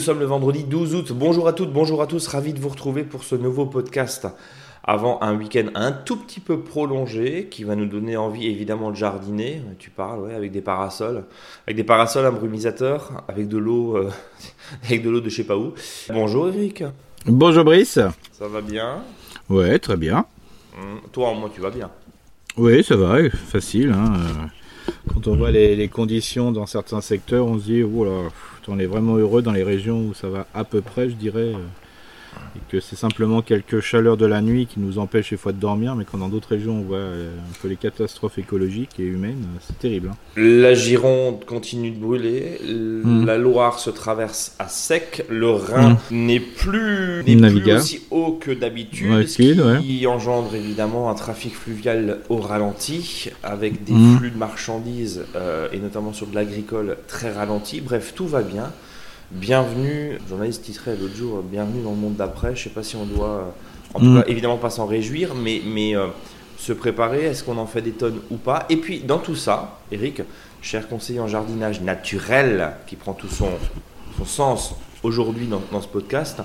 nous sommes le vendredi 12 août. Bonjour à toutes, bonjour à tous, ravi de vous retrouver pour ce nouveau podcast avant un week-end un tout petit peu prolongé qui va nous donner envie évidemment de jardiner. Tu parles, ouais, avec des parasols, avec des parasols imbrumisateurs, avec de l'eau, euh, avec de l'eau de je sais pas où. Bonjour Eric. Bonjour Brice. Ça va bien? Ouais, très bien. Hum, Toi, moi, tu vas bien. Oui, ça va, facile. hein, euh, Quand on voit les, conditions dans certains secteurs, on se dit, oh là, on est vraiment heureux dans les régions où ça va à peu près, je dirais. Et que c'est simplement quelques chaleurs de la nuit qui nous empêchent des fois de dormir, mais quand dans d'autres régions on voit euh, un peu les catastrophes écologiques et humaines, euh, c'est terrible. hein. La Gironde continue de brûler, Mm. la Loire se traverse à sec, le Rhin n'est plus, n'est plus Navigable. aussi haut que d'habitude, Ouais, ce qui engendre évidemment un trafic fluvial au ralenti, avec des Mm. flux de marchandises, euh, et notamment sur de l'agricole, très ralenti. Bref, tout va bien. Bienvenue, le journaliste titrait l'autre jour, bienvenue dans le monde d'après. Je sais pas si on doit, euh, en tout Mm. cas, évidemment pas s'en réjouir, mais, mais euh, se préparer, est-ce qu'on en fait des tonnes ou pas? Et puis, dans tout ça, Eric, cher conseiller en jardinage naturel, qui prend tout son, son sens aujourd'hui dans, dans ce podcast,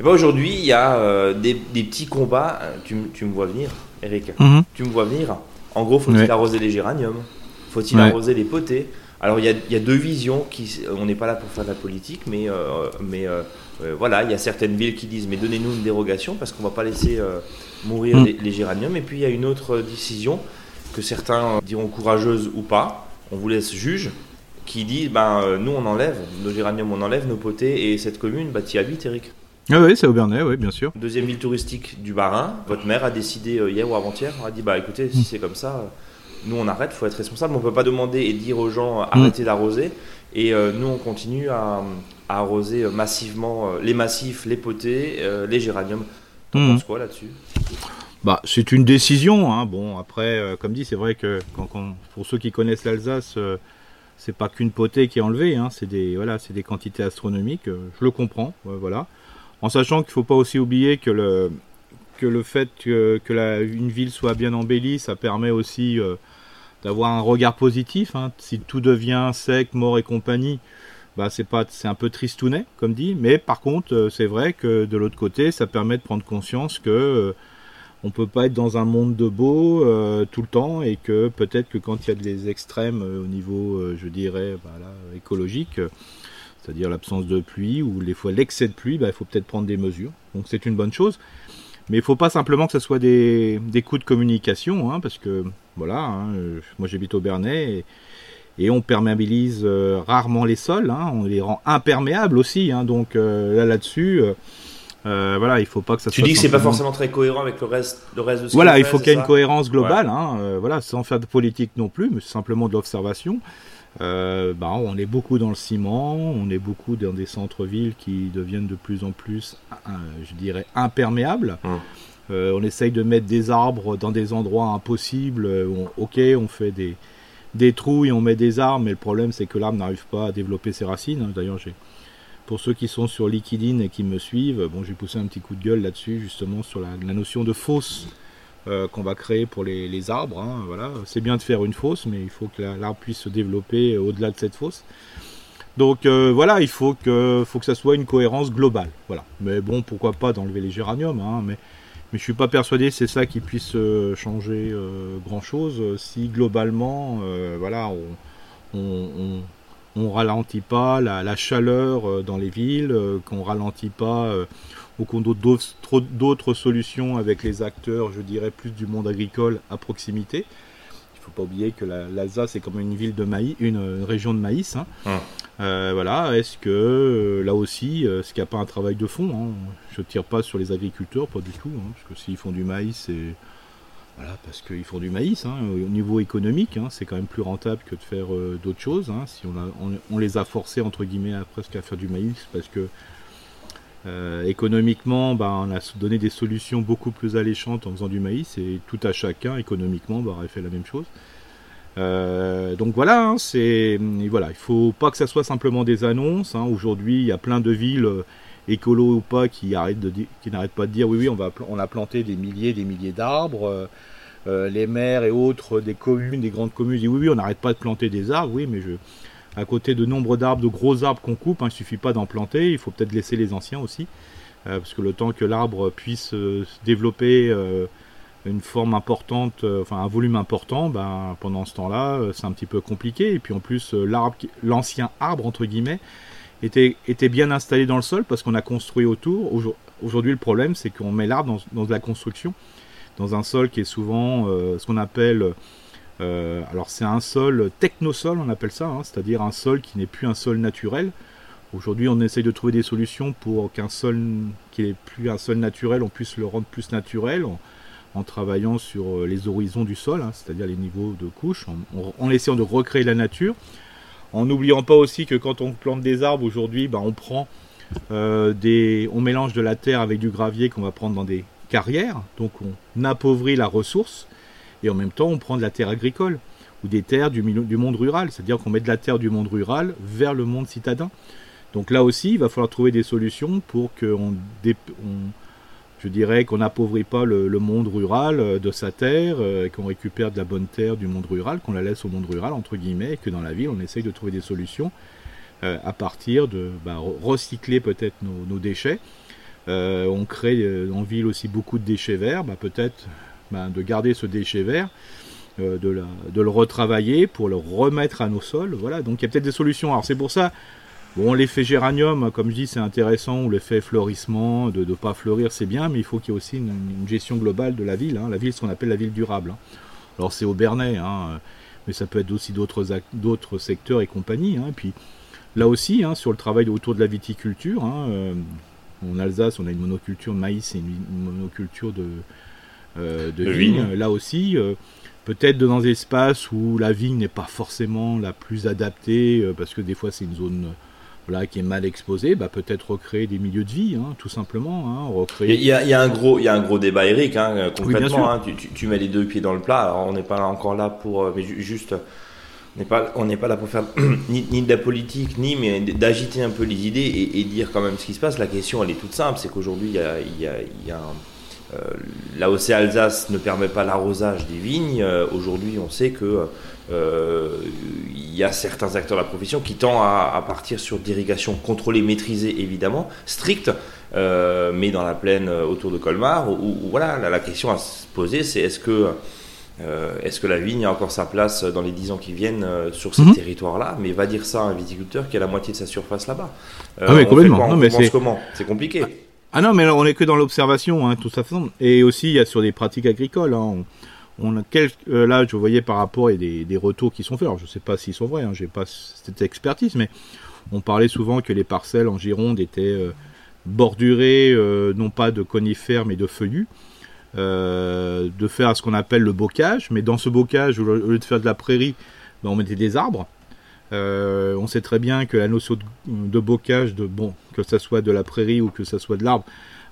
et ben aujourd'hui, il y a euh, des, des petits combats. Tu, tu me vois venir, Eric Tu me vois venir. En gros, faut-il Ouais. arroser les géraniums? Faut-il Ouais. arroser les potées? Alors, il y, a, il y a deux visions. Qui, on n'est pas là pour faire de la politique, mais, euh, mais euh, euh, voilà, il y a certaines villes qui disent mais donnez-nous une dérogation parce qu'on va pas laisser euh, mourir Mm. les, les géraniums. Et puis, il y a une autre décision que certains diront courageuse ou pas. On vous laisse juge qui dit ben nous on enlève nos géraniums, on enlève nos potées et cette commune, bah tu y habites, Eric. Ah oui, c'est Aubernais, oui, bien sûr. Deuxième ville touristique du Bas-Rhin. Votre maire a décidé hier ou avant-hier, a dit bah écoutez, si c'est comme ça, nous on arrête, faut être responsable. On peut pas demander et dire aux gens euh, arrêtez d'arroser. Et euh, nous on continue à, à arroser euh, massivement euh, les massifs, les potées, euh, les géraniums. T'en Mhm. penses quoi là-dessus? Bah, c'est une décision. Hein. Bon, après, euh, comme dit, c'est vrai que quand, quand- pour ceux qui connaissent l'Alsace, c'est pas qu'une potée qui est enlevée. Hein. C'est des, voilà, c'est des quantités astronomiques. je le comprends. voilà. En sachant qu'il faut pas aussi oublier que le, que le fait que, que la, une ville soit bien embellie, ça permet aussi euh, d'avoir un regard positif. Hein. Si tout devient sec, mort et compagnie, bah c'est pas, c'est un peu tristounet, comme dit. Mais par contre, euh, c'est vrai que de l'autre côté, ça permet de prendre conscience que euh, on peut pas être dans un monde de beau euh, tout le temps et que peut-être que quand il y a des extrêmes euh, au niveau, je dirais, bah écologique, c'est-à-dire l'absence de pluie ou les fois l'excès de pluie, bah, il faut peut-être prendre des mesures. Donc c'est une bonne chose. Mais il faut pas simplement que ce soit des, des coups de communication, hein, parce que voilà, hein, euh, moi j'habite au Bernay et, et on perméabilise euh, rarement les sols, hein, on les rend imperméables aussi. hein, donc euh, là là-dessus, euh, voilà, il faut pas que ça Tu dis que c'est pas forcément très cohérent avec le reste, le reste de ce voilà, il fait, faut qu'il y ait une cohérence globale, hein, euh, voilà, sans faire de politique non plus, mais simplement de l'observation. Euh, bah, on est beaucoup dans le ciment, on est beaucoup dans des centres-villes qui deviennent de plus en plus, je dirais, imperméables. Hum. Euh, on essaye de mettre des arbres dans des endroits impossibles. euh, ok, on fait des, des trous et on met des arbres, mais le problème c'est que l'arbre n'arrive pas à développer ses racines. hein. D'ailleurs, j'ai pour ceux qui sont sur Liquidine et qui me suivent, bon, j'ai poussé un petit coup de gueule là-dessus, justement, sur la, notion de fosse euh, qu'on va créer pour les, arbres. hein, voilà. C'est bien de faire une fosse, mais il faut que la- l'arbre puisse se développer au-delà de cette fosse. Donc voilà, il faut que, faut que ça soit une cohérence globale. Voilà. Mais bon, pourquoi pas d'enlever les géraniums, hein, mais je suis pas persuadé c'est ça qui puisse euh, changer euh, grand-chose euh, si globalement, voilà, on, on, on- on ralentit pas la, chaleur dans les villes, qu'on ralentit pas ou qu'on d'autres solutions avec les acteurs, je dirais plus du monde agricole à proximité. Pas oublier que la- l'Alsace est comme une ville de maïs, une, région de maïs. hein. Hum. Euh, voilà, est-ce que euh, là aussi, euh, est-ce qu'il n'y a pas un travail de fond hein? Je tire pas sur les agriculteurs, pas du tout, hein, parce que s'ils font du maïs, c'est voilà, parce qu'ils font du maïs. hein, au niveau économique, hein, c'est quand même plus rentable que de faire euh, d'autres choses. hein, si on, a- on- on les a forcés entre guillemets à presque à faire du maïs, parce que euh, économiquement, bah, on a donné des solutions beaucoup plus alléchantes en faisant du maïs, et tout à chacun économiquement bah, aurait fait la même chose. Euh, donc voilà, hein, c'est voilà, il faut pas que ça soit simplement des annonces. hein. Aujourd'hui, il y a plein de villes euh, écolo ou pas qui n'arrêtent pas de dire oui oui on va on a planté des milliers des milliers d'arbres. les maires et autres des communes, des grandes communes disent oui oui on n'arrête pas de planter des arbres. Oui mais je à côté de nombre d'arbres, de gros arbres qu'on coupe. Hein, il suffit pas d'en planter, il faut peut-être laisser les anciens aussi. Euh, parce que le temps que l'arbre puisse euh, développer euh, une forme importante, enfin un volume important, ben, pendant ce temps-là, c'est un petit peu compliqué. Et puis en plus, l'ancien arbre, entre guillemets, était, bien installé dans le sol parce qu'on a construit autour. Aujourd'hui, le problème, c'est qu'on met l'arbre dans, dans, la construction, dans un sol qui est souvent ce qu'on appelle euh, alors c'est un sol technosol, on appelle ça, hein, c'est-à-dire un sol qui n'est plus un sol naturel. Aujourd'hui, on essaye de trouver des solutions pour qu'un sol qui n'est plus un sol naturel, on puisse le rendre plus naturel en, travaillant sur euh, les horizons du sol, hein, c'est-à-dire les niveaux de couches, en, essayant de recréer la nature. En n'oubliant pas aussi que quand on plante des arbres aujourd'hui, ben, on prend euh, des, on mélange de la terre avec du gravier qu'on va prendre dans des carrières, donc on appauvrit la ressource et en même temps on prend de la terre agricole ou des terres du, monde rural, c'est-à-dire qu'on met de la terre du monde rural vers le monde citadin. Donc là aussi, il va falloir trouver des solutions pour qu'on, je dirais, qu'on n'appauvrit pas le, monde rural euh, de sa terre, euh, qu'on récupère de la bonne terre du monde rural, qu'on la laisse au monde rural entre guillemets, et que dans la ville, on essaye de trouver des solutions euh, à partir de bah, recycler peut-être nos, déchets. on crée en ville aussi beaucoup de déchets verts, bah, peut-être ben, de garder ce déchet vert, euh, de, le retravailler pour le remettre à nos sols. Voilà, donc il y a peut-être des solutions. Alors c'est pour ça, bon, l'effet géranium, comme je dis, c'est intéressant, ou l'effet fleurissement, de ne pas fleurir, c'est bien, mais il faut qu'il y ait aussi une, gestion globale de la ville. Hein. La ville, ce qu'on appelle la ville durable. Hein. Alors c'est au Bernay, hein, mais ça peut être aussi d'autres secteurs et compagnie. Puis là aussi, sur le travail autour de la viticulture, euh, en Alsace, on a une monoculture de maïs et une monoculture de, euh, de vigne. Là aussi, euh, peut-être dans des espaces où la vigne n'est pas forcément la plus adaptée, euh, parce que des fois c'est une zone voilà, qui est mal exposée, bah, peut-être recréer des milieux de vie, hein, tout simplement. Hein, recréer... il, y a, il, y a, un gros, il y a un gros débat, Eric, hein, complètement. Tu, tu, mets les deux pieds dans le plat. Alors, on n'est pas encore là pour, mais juste, on n'est pas, on n'est pas là pour faire ni, ni, de la politique, ni mais d'agiter un peu les idées et, et, dire quand même ce qui se passe. La question, elle est toute simple, c'est qu'aujourd'hui, il y a, il y a, il y a un euh, L'AOC Alsace ne permet pas l'arrosage des vignes. Euh, aujourd'hui, on sait que euh, il y a certains acteurs de la profession qui tendent à, partir sur d'irrigation contrôlée, maîtrisée évidemment, stricte, mais dans la plaine autour de Colmar. Où, voilà, la, question à se poser, c'est est-ce que est-ce que la vigne a encore sa place dans les 10 ans qui viennent sur ces mhm. territoires-là? Mais va dire ça à un viticulteur qui a la moitié de sa surface là-bas. ah mais complètement. non, mais c'est comment? C'est compliqué. Ah non, mais on est que dans l'observation, hein, tout ça. Et aussi, il y a sur des pratiques agricoles. Hein, on, a quelques, euh, là, je voyais par rapport et des, des retours qui sont faits. Alors, je ne sais pas s'ils sont vrais, hein, j'ai pas cette expertise, mais on parlait souvent que les parcelles en Gironde étaient euh, bordurées, euh, non pas de conifères, mais de feuillus. de faire ce qu'on appelle le bocage, mais dans ce bocage, au lieu de faire de la prairie, ben, on mettait des arbres. Euh, on sait très bien que la notion de, bocage, de, bon, que ce soit de la prairie ou que ce soit de l'arbre,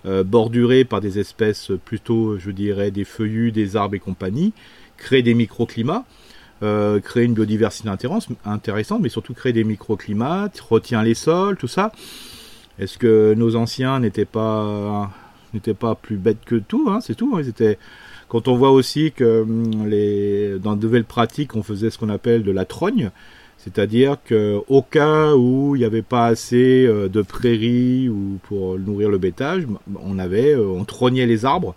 euh, borduré par des espèces plutôt, je dirais, des feuillus, des arbres et compagnie, crée des microclimats, euh, crée une biodiversité intéressante, mais surtout crée des microclimats, retient les sols, tout ça. Est-ce que nos anciens n'étaient pas n'étaient pas plus bêtes que tout hein, C'est tout. Hein, ils étaient quand on voit aussi que hum, dans de nouvelles pratiques, on faisait ce qu'on appelle de la trogne, c'est-à-dire qu'au cas où il n'y avait pas assez euh, de prairies ou pour nourrir le bétage, on avait, euh, on trognait les arbres,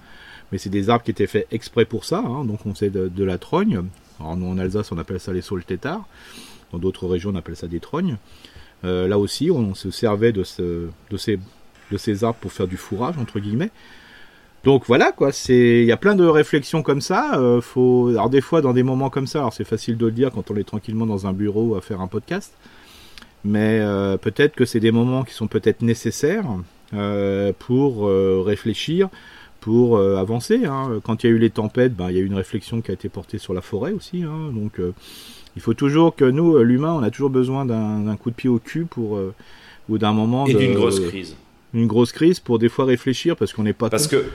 mais c'est des arbres qui étaient faits exprès pour ça, hein, donc on sait de, la trogne. Nous en Alsace on appelle ça les saules dans d'autres régions on appelle ça des trognes. Euh, là aussi on se servait de, ces, de ces arbres pour faire du fourrage entre guillemets. Donc voilà quoi, c'est il y a plein de réflexions comme ça. Euh, faut alors des fois dans des moments comme ça, alors c'est facile de le dire quand on est tranquillement dans un bureau à faire un podcast, mais euh, peut-être que c'est des moments qui sont peut-être nécessaires euh, pour réfléchir, pour avancer. Hein. Quand il y a eu les tempêtes, ben, il y a eu une réflexion qui a été portée sur la forêt aussi. Hein. Donc il faut toujours que nous, l'humain, on a toujours besoin d'un coup de pied au cul pour ou d'un moment et d'une grosse crise une grosse crise pour des fois réfléchir parce qu'on n'est pas parce que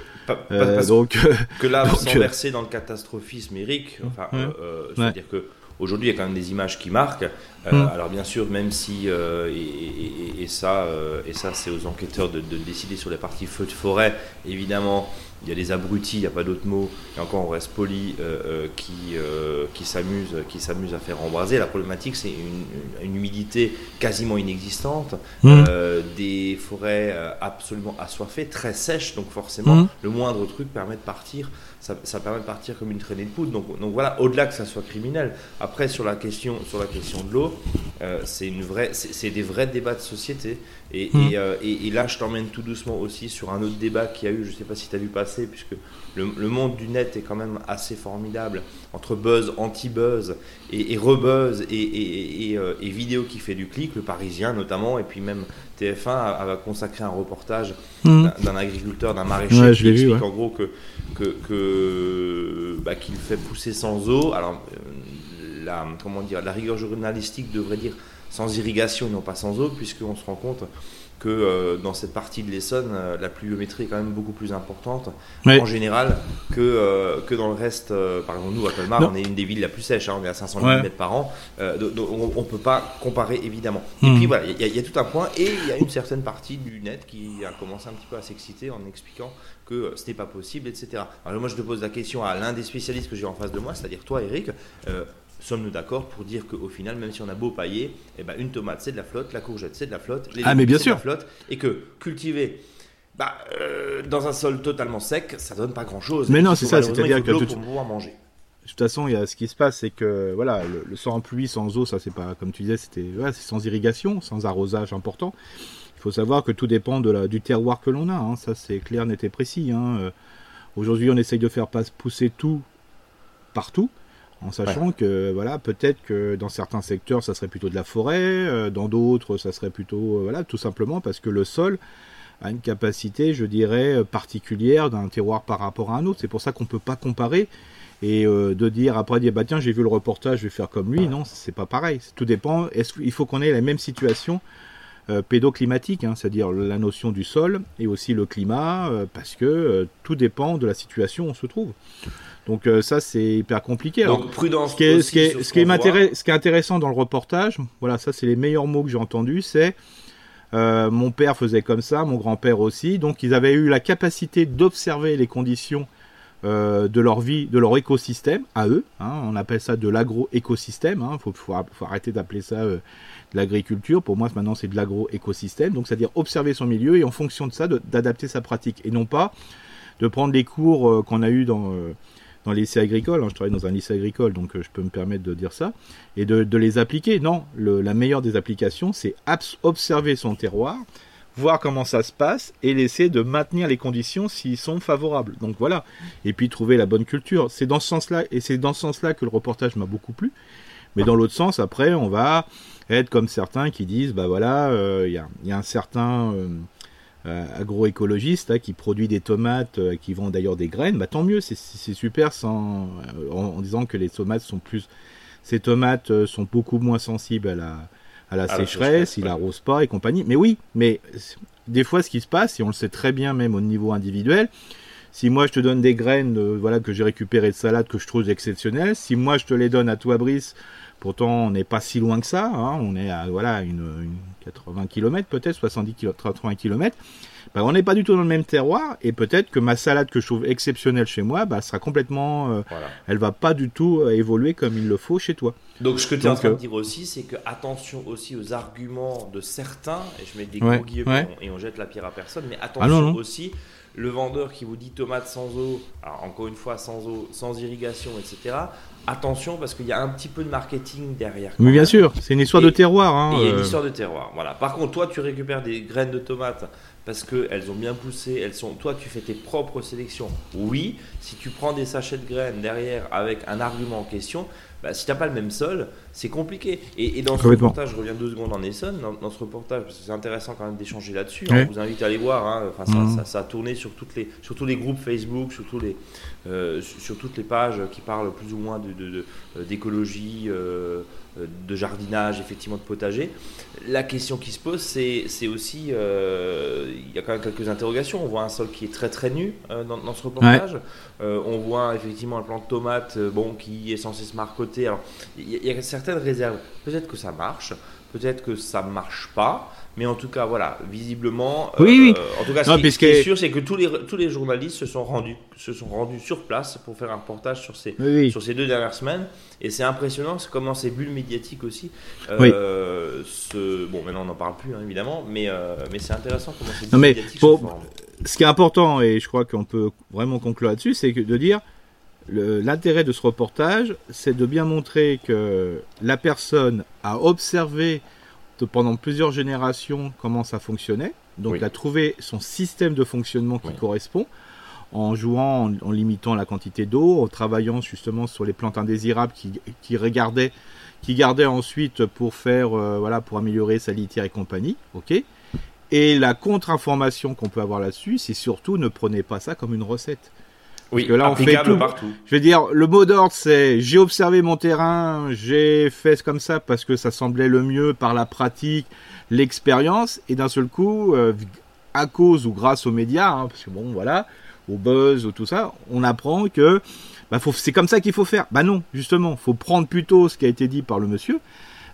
euh, donc que là vous s'en dans le catastrophisme Eric enfin euh, euh, c'est à dire que aujourd'hui il y a quand même des images qui marquent hum. alors bien sûr même si et, ça et ça c'est aux enquêteurs de, décider sur les parties feux de forêt évidemment il y a des abrutis, il n'y a pas d'autre mot, et encore on reste poli, euh, euh, qui, euh, qui s'amusent qui s'amusent à faire embraser. La problématique, c'est une, une, humidité quasiment inexistante, mmh. des forêts absolument assoiffées, très sèches, donc forcément, mmh. le moindre truc permet de partir ça, ça, permet de partir comme une traînée de poudre. Donc, donc voilà, au-delà que ça soit criminel. Après, sur la question, sur la question de l'eau, euh, c'est une vraie, c'est des vrais débats de société. Et, et, mmh. euh, et, et, là, je t'emmène tout doucement aussi sur un autre débat qui a eu, je ne sais pas si tu as vu passer, puisque le, le, monde du net est quand même assez formidable, entre buzz, anti-buzz, et, rebuzz, et, euh, et, vidéo qui fait du clic, le Parisien notamment, et puis même TF1 a, a consacré un reportage mmh. d'un agriculteur, d'un maraîcher, ouais, qui explique vu, ouais. en gros que que, que bah, qu'il fait pousser sans eau. Alors, euh, la, comment dire, la rigueur journalistique devrait dire sans irrigation non pas sans eau, puisqu'on se rend compte que euh, dans cette partie de l'Essonne, euh, la pluviométrie est quand même beaucoup plus importante oui. en général que, euh, que dans le reste. Par exemple, nous, à Colmar, non. on est une des villes la plus sèche, hein, on est à 500 ouais. mm par an, donc on ne peut pas comparer évidemment. Mmh. Et puis voilà, il y, y, a tout un point, et il y a une certaine partie du net qui a commencé un petit peu à s'exciter en expliquant que ce n'est pas possible, etc. Alors moi, je te pose la question à l'un des spécialistes que j'ai en face de moi, c'est-à-dire toi, Eric sommes-nous d'accord pour dire qu'au final, même si on a beau pailler, eh ben, une tomate c'est de la flotte, la courgette c'est de la flotte, les ah, mais bien sûr. de la flotte, et que cultiver bah, euh, dans un sol totalement sec, ça donne pas grand-chose. Mais non, c'est ça, c'est-à-dire que tout... pour pouvoir manger. De toute façon, il y a ce qui se passe, c'est que voilà, le, le sans pluie, sans eau, ça c'est pas comme tu disais, c'était ouais, c'est sans irrigation, sans arrosage important. Il faut savoir que tout dépend de la, du terroir que l'on a. Hein. Ça c'est clair, net et précis. Hein. Euh, Aujourd'hui, on essaye de faire pousser tout partout en sachant ouais. que voilà peut-être que dans certains secteurs ça serait plutôt de la forêt, euh, dans d'autres ça serait plutôt euh, voilà tout simplement parce que le sol a une capacité je dirais particulière d'un terroir par rapport à un autre. C'est pour ça qu'on peut pas comparer et euh, de dire après dire bah tiens j'ai vu le reportage je vais faire comme lui non c'est pas pareil. Tout dépend. Est-ce qu'il faut qu'on ait la même situation pédoclimatique, hein, c'est-à-dire la notion du sol et aussi le climat, euh, parce que euh, tout dépend de la situation où on se trouve. Donc euh, ça c'est hyper compliqué. Donc Alors, prudence. Ce qui est, ce qui est, ce qui est, ce qui est intéressant dans le reportage, voilà, ça c'est les meilleurs mots que j'ai entendus, c'est euh, mon père faisait comme ça, mon grand-père aussi. Donc ils avaient eu la capacité d'observer les conditions euh, de leur vie, de leur écosystème à eux. Hein, on appelle ça de l'agro-écosystème. Il hein, faut, arrêter d'appeler ça euh, de l'agriculture. Pour moi, maintenant, c'est de l'agro-écosystème. Donc, c'est-à-dire observer son milieu et en fonction de ça, d'adapter sa pratique. Et non pas de prendre les cours euh, qu'on a eu dans dans les lycées agricoles, hein, je travaille dans un lycée agricole, donc je peux me permettre de dire ça, et de, les appliquer. Non, la meilleure des applications, c'est observer son terroir, voir comment ça se passe, et laisser de maintenir les conditions s'ils sont favorables. Donc voilà, et puis trouver la bonne culture. C'est dans ce sens-là, et c'est dans ce sens-là que le reportage m'a beaucoup plu. Mais dans l'autre sens, après, on va être comme certains qui disent, bah voilà, il euh, y, a, y, a, un certain... Euh, euh, agroécologiste hein, qui produit des tomates, qui vend d'ailleurs des graines, bah, tant mieux, c'est super sans, en, en, disant que les tomates sont plus, ces tomates sont beaucoup moins sensibles à la, à la à sécheresse, il n'arrose ouais. pas et compagnie. Mais oui, mais des fois, ce qui se passe, et on le sait très bien même au niveau individuel, si moi je te donne des graines, euh, voilà que j'ai récupérées de salade que je trouve exceptionnelles, si moi je te les donne à toi, Brice, Pourtant, on n'est pas si loin que ça. Hein. On est à voilà une, une 80 km peut-être, 70 km, 80 km. Bah, on n'est pas du tout dans le même terroir et peut-être que ma salade que je trouve exceptionnelle chez moi, bah, sera complètement, euh, voilà. elle va pas du tout euh, évoluer comme il le faut chez toi. Donc ce que tu es en train de dire aussi, c'est que attention aussi aux arguments de certains, et je mets des ouais, gros guillemets ouais. et on jette la pierre à personne, mais attention ah non, non. aussi le vendeur qui vous dit tomate sans eau, alors encore une fois sans eau, sans irrigation, etc. Attention parce qu'il y a un petit peu de marketing derrière. Mais bien sûr, c'est une histoire et, de terroir. Hein, il y a une euh. histoire de terroir. Voilà. Par contre, toi, tu récupères des graines de tomates parce qu'elles ont bien poussé, elles sont. Toi, tu fais tes propres sélections. Oui, si tu prends des sachets de graines derrière avec un argument en question, bah, si tu n'as pas le même sol, c'est compliqué. Et, et, dans ce reportage, je reviens deux secondes en Essonne, dans, dans ce reportage, parce que c'est intéressant quand même d'échanger là-dessus. Ouais. On vous invite à aller voir. Hein. Enfin, mmh. ça, ça, a tourné sur, toutes les, sur tous les groupes Facebook, sur, tous les, euh, sur toutes les pages qui parlent plus ou moins d'écologie, de, de, euh, euh, de jardinage, effectivement de potager. La question qui se pose, c'est aussi, euh, il y a quand même quelques interrogations. On voit un sol qui est très très nu dans, dans, ce reportage. Ouais. On voit effectivement un plant de tomate, bon, qui est censé se. Alors, il y, y, a certaines réserves. Peut-être que ça marche, peut-être que ça marche pas. Mais en tout cas, voilà, visiblement, oui, oui. en tout cas, ce, qui, est sûr, c'est que tous les, tous les journalistes se sont, rendus, se sont rendus sur place pour faire un reportage sur ces, oui, sur ces deux dernières semaines. Et c'est impressionnant comment ces bulles médiatiques aussi. Euh, se... Bon, maintenant on n'en parle plus, hein, évidemment, mais, euh, mais c'est intéressant comment ces bulles non, mais médiatiques pour. Ce qui est important, et je crois qu'on peut vraiment conclure là-dessus, c'est de dire l'intérêt de ce reportage, c'est de bien montrer que la personne a observé pendant plusieurs générations comment ça fonctionnait. Donc, Oui. a trouvé son système de fonctionnement qui Oui. correspond en jouant, en, en limitant la quantité d'eau, en travaillant justement sur les plantes indésirables qui, qui regardaient, qui gardaient ensuite pour faire, euh, voilà, pour améliorer sa litière et compagnie. Ok. Et la contre-information qu'on peut avoir là-dessus, c'est surtout ne prenez pas ça comme une recette. Oui, que là, on fait tout. partout. Je veux dire, le mot d'ordre, c'est j'ai observé mon terrain, j'ai fait comme ça parce que ça semblait le mieux par la pratique, l'expérience, et d'un seul coup, euh, à cause ou grâce aux médias, hein, parce que bon, voilà, au buzz, ou tout ça, on apprend que bah, c'est comme ça qu'il faut faire. Bah non, justement, faut prendre plutôt ce qui a été dit par le monsieur.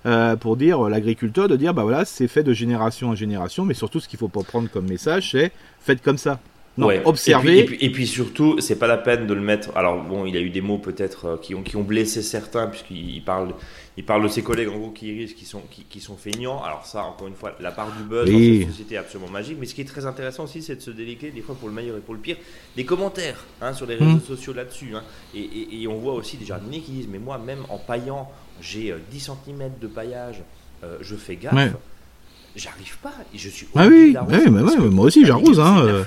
euh, pour dire euh, l'agriculteur de dire bah voilà c'est fait de génération en génération mais surtout ce qu'il faut pas prendre comme message c'est faites comme ça non Ouais. observez Et puis, et, puis, et puis surtout, c'est pas la peine de le mettre. Alors bon, il a eu des mots peut-être euh, qui ont, qui ont blessé certains, puisqu'il parle, il parle de ses collègues en gros qui qui sont, qui, qui sont feignants. Alors ça, encore une fois, la part du buzz Oui. dans cette société est absolument magique. Mais ce qui est très intéressant aussi, c'est de se déléguer des fois pour le meilleur et pour le pire, des commentaires hein, sur les réseaux Mhm. sociaux là-dessus. hein. Et, on voit aussi des jardiniers qui disent, mais moi, même en paillant, j'ai euh, 10 cm de paillage, euh, je fais gaffe. Ouais. J'arrive pas et je suis Ah oui, ouais, moi aussi, j'arrose, hein,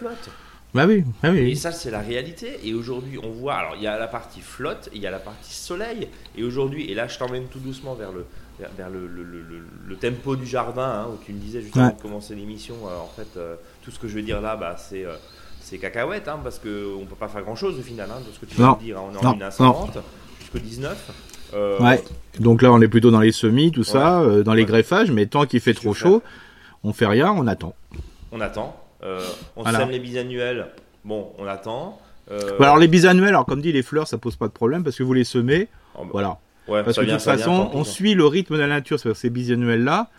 bah oui bah oui Et ça, c'est la réalité. Et aujourd'hui, on voit, alors il y a la partie flotte, il y a la partie soleil. Et aujourd'hui, et là, je t'emmène tout doucement vers le, vers, vers le, le- le- le- tempo du jardin, hein, où tu me disais juste avant Ouais. de commencer l'émission, euh, en fait, euh, tout ce que je vais dire là, bah, c'est. euh, c'est cacahuète, hein, parce qu'on ne peut pas faire grand chose au final, hein, de ce que tu viens Non. de dire. hein. On est en Non, ligne ascendante, jusqu'au 19. Euh, Ouais. Donc là, on est plutôt dans les semis, tout ça, dans les greffages, mais tant qu'il fait trop chaud, on fait rien, on attend. On attend. Euh, on Voilà. sème les bisannuels. Bon, on attend. Euh, Bah, alors les bisannuels, alors comme dit les fleurs, ça pose pas de problème parce que vous les semez, oh, bah, voilà. ouais, Parce que de toute vient, façon, on suit le rythme de la nature sur ces bisannuels là.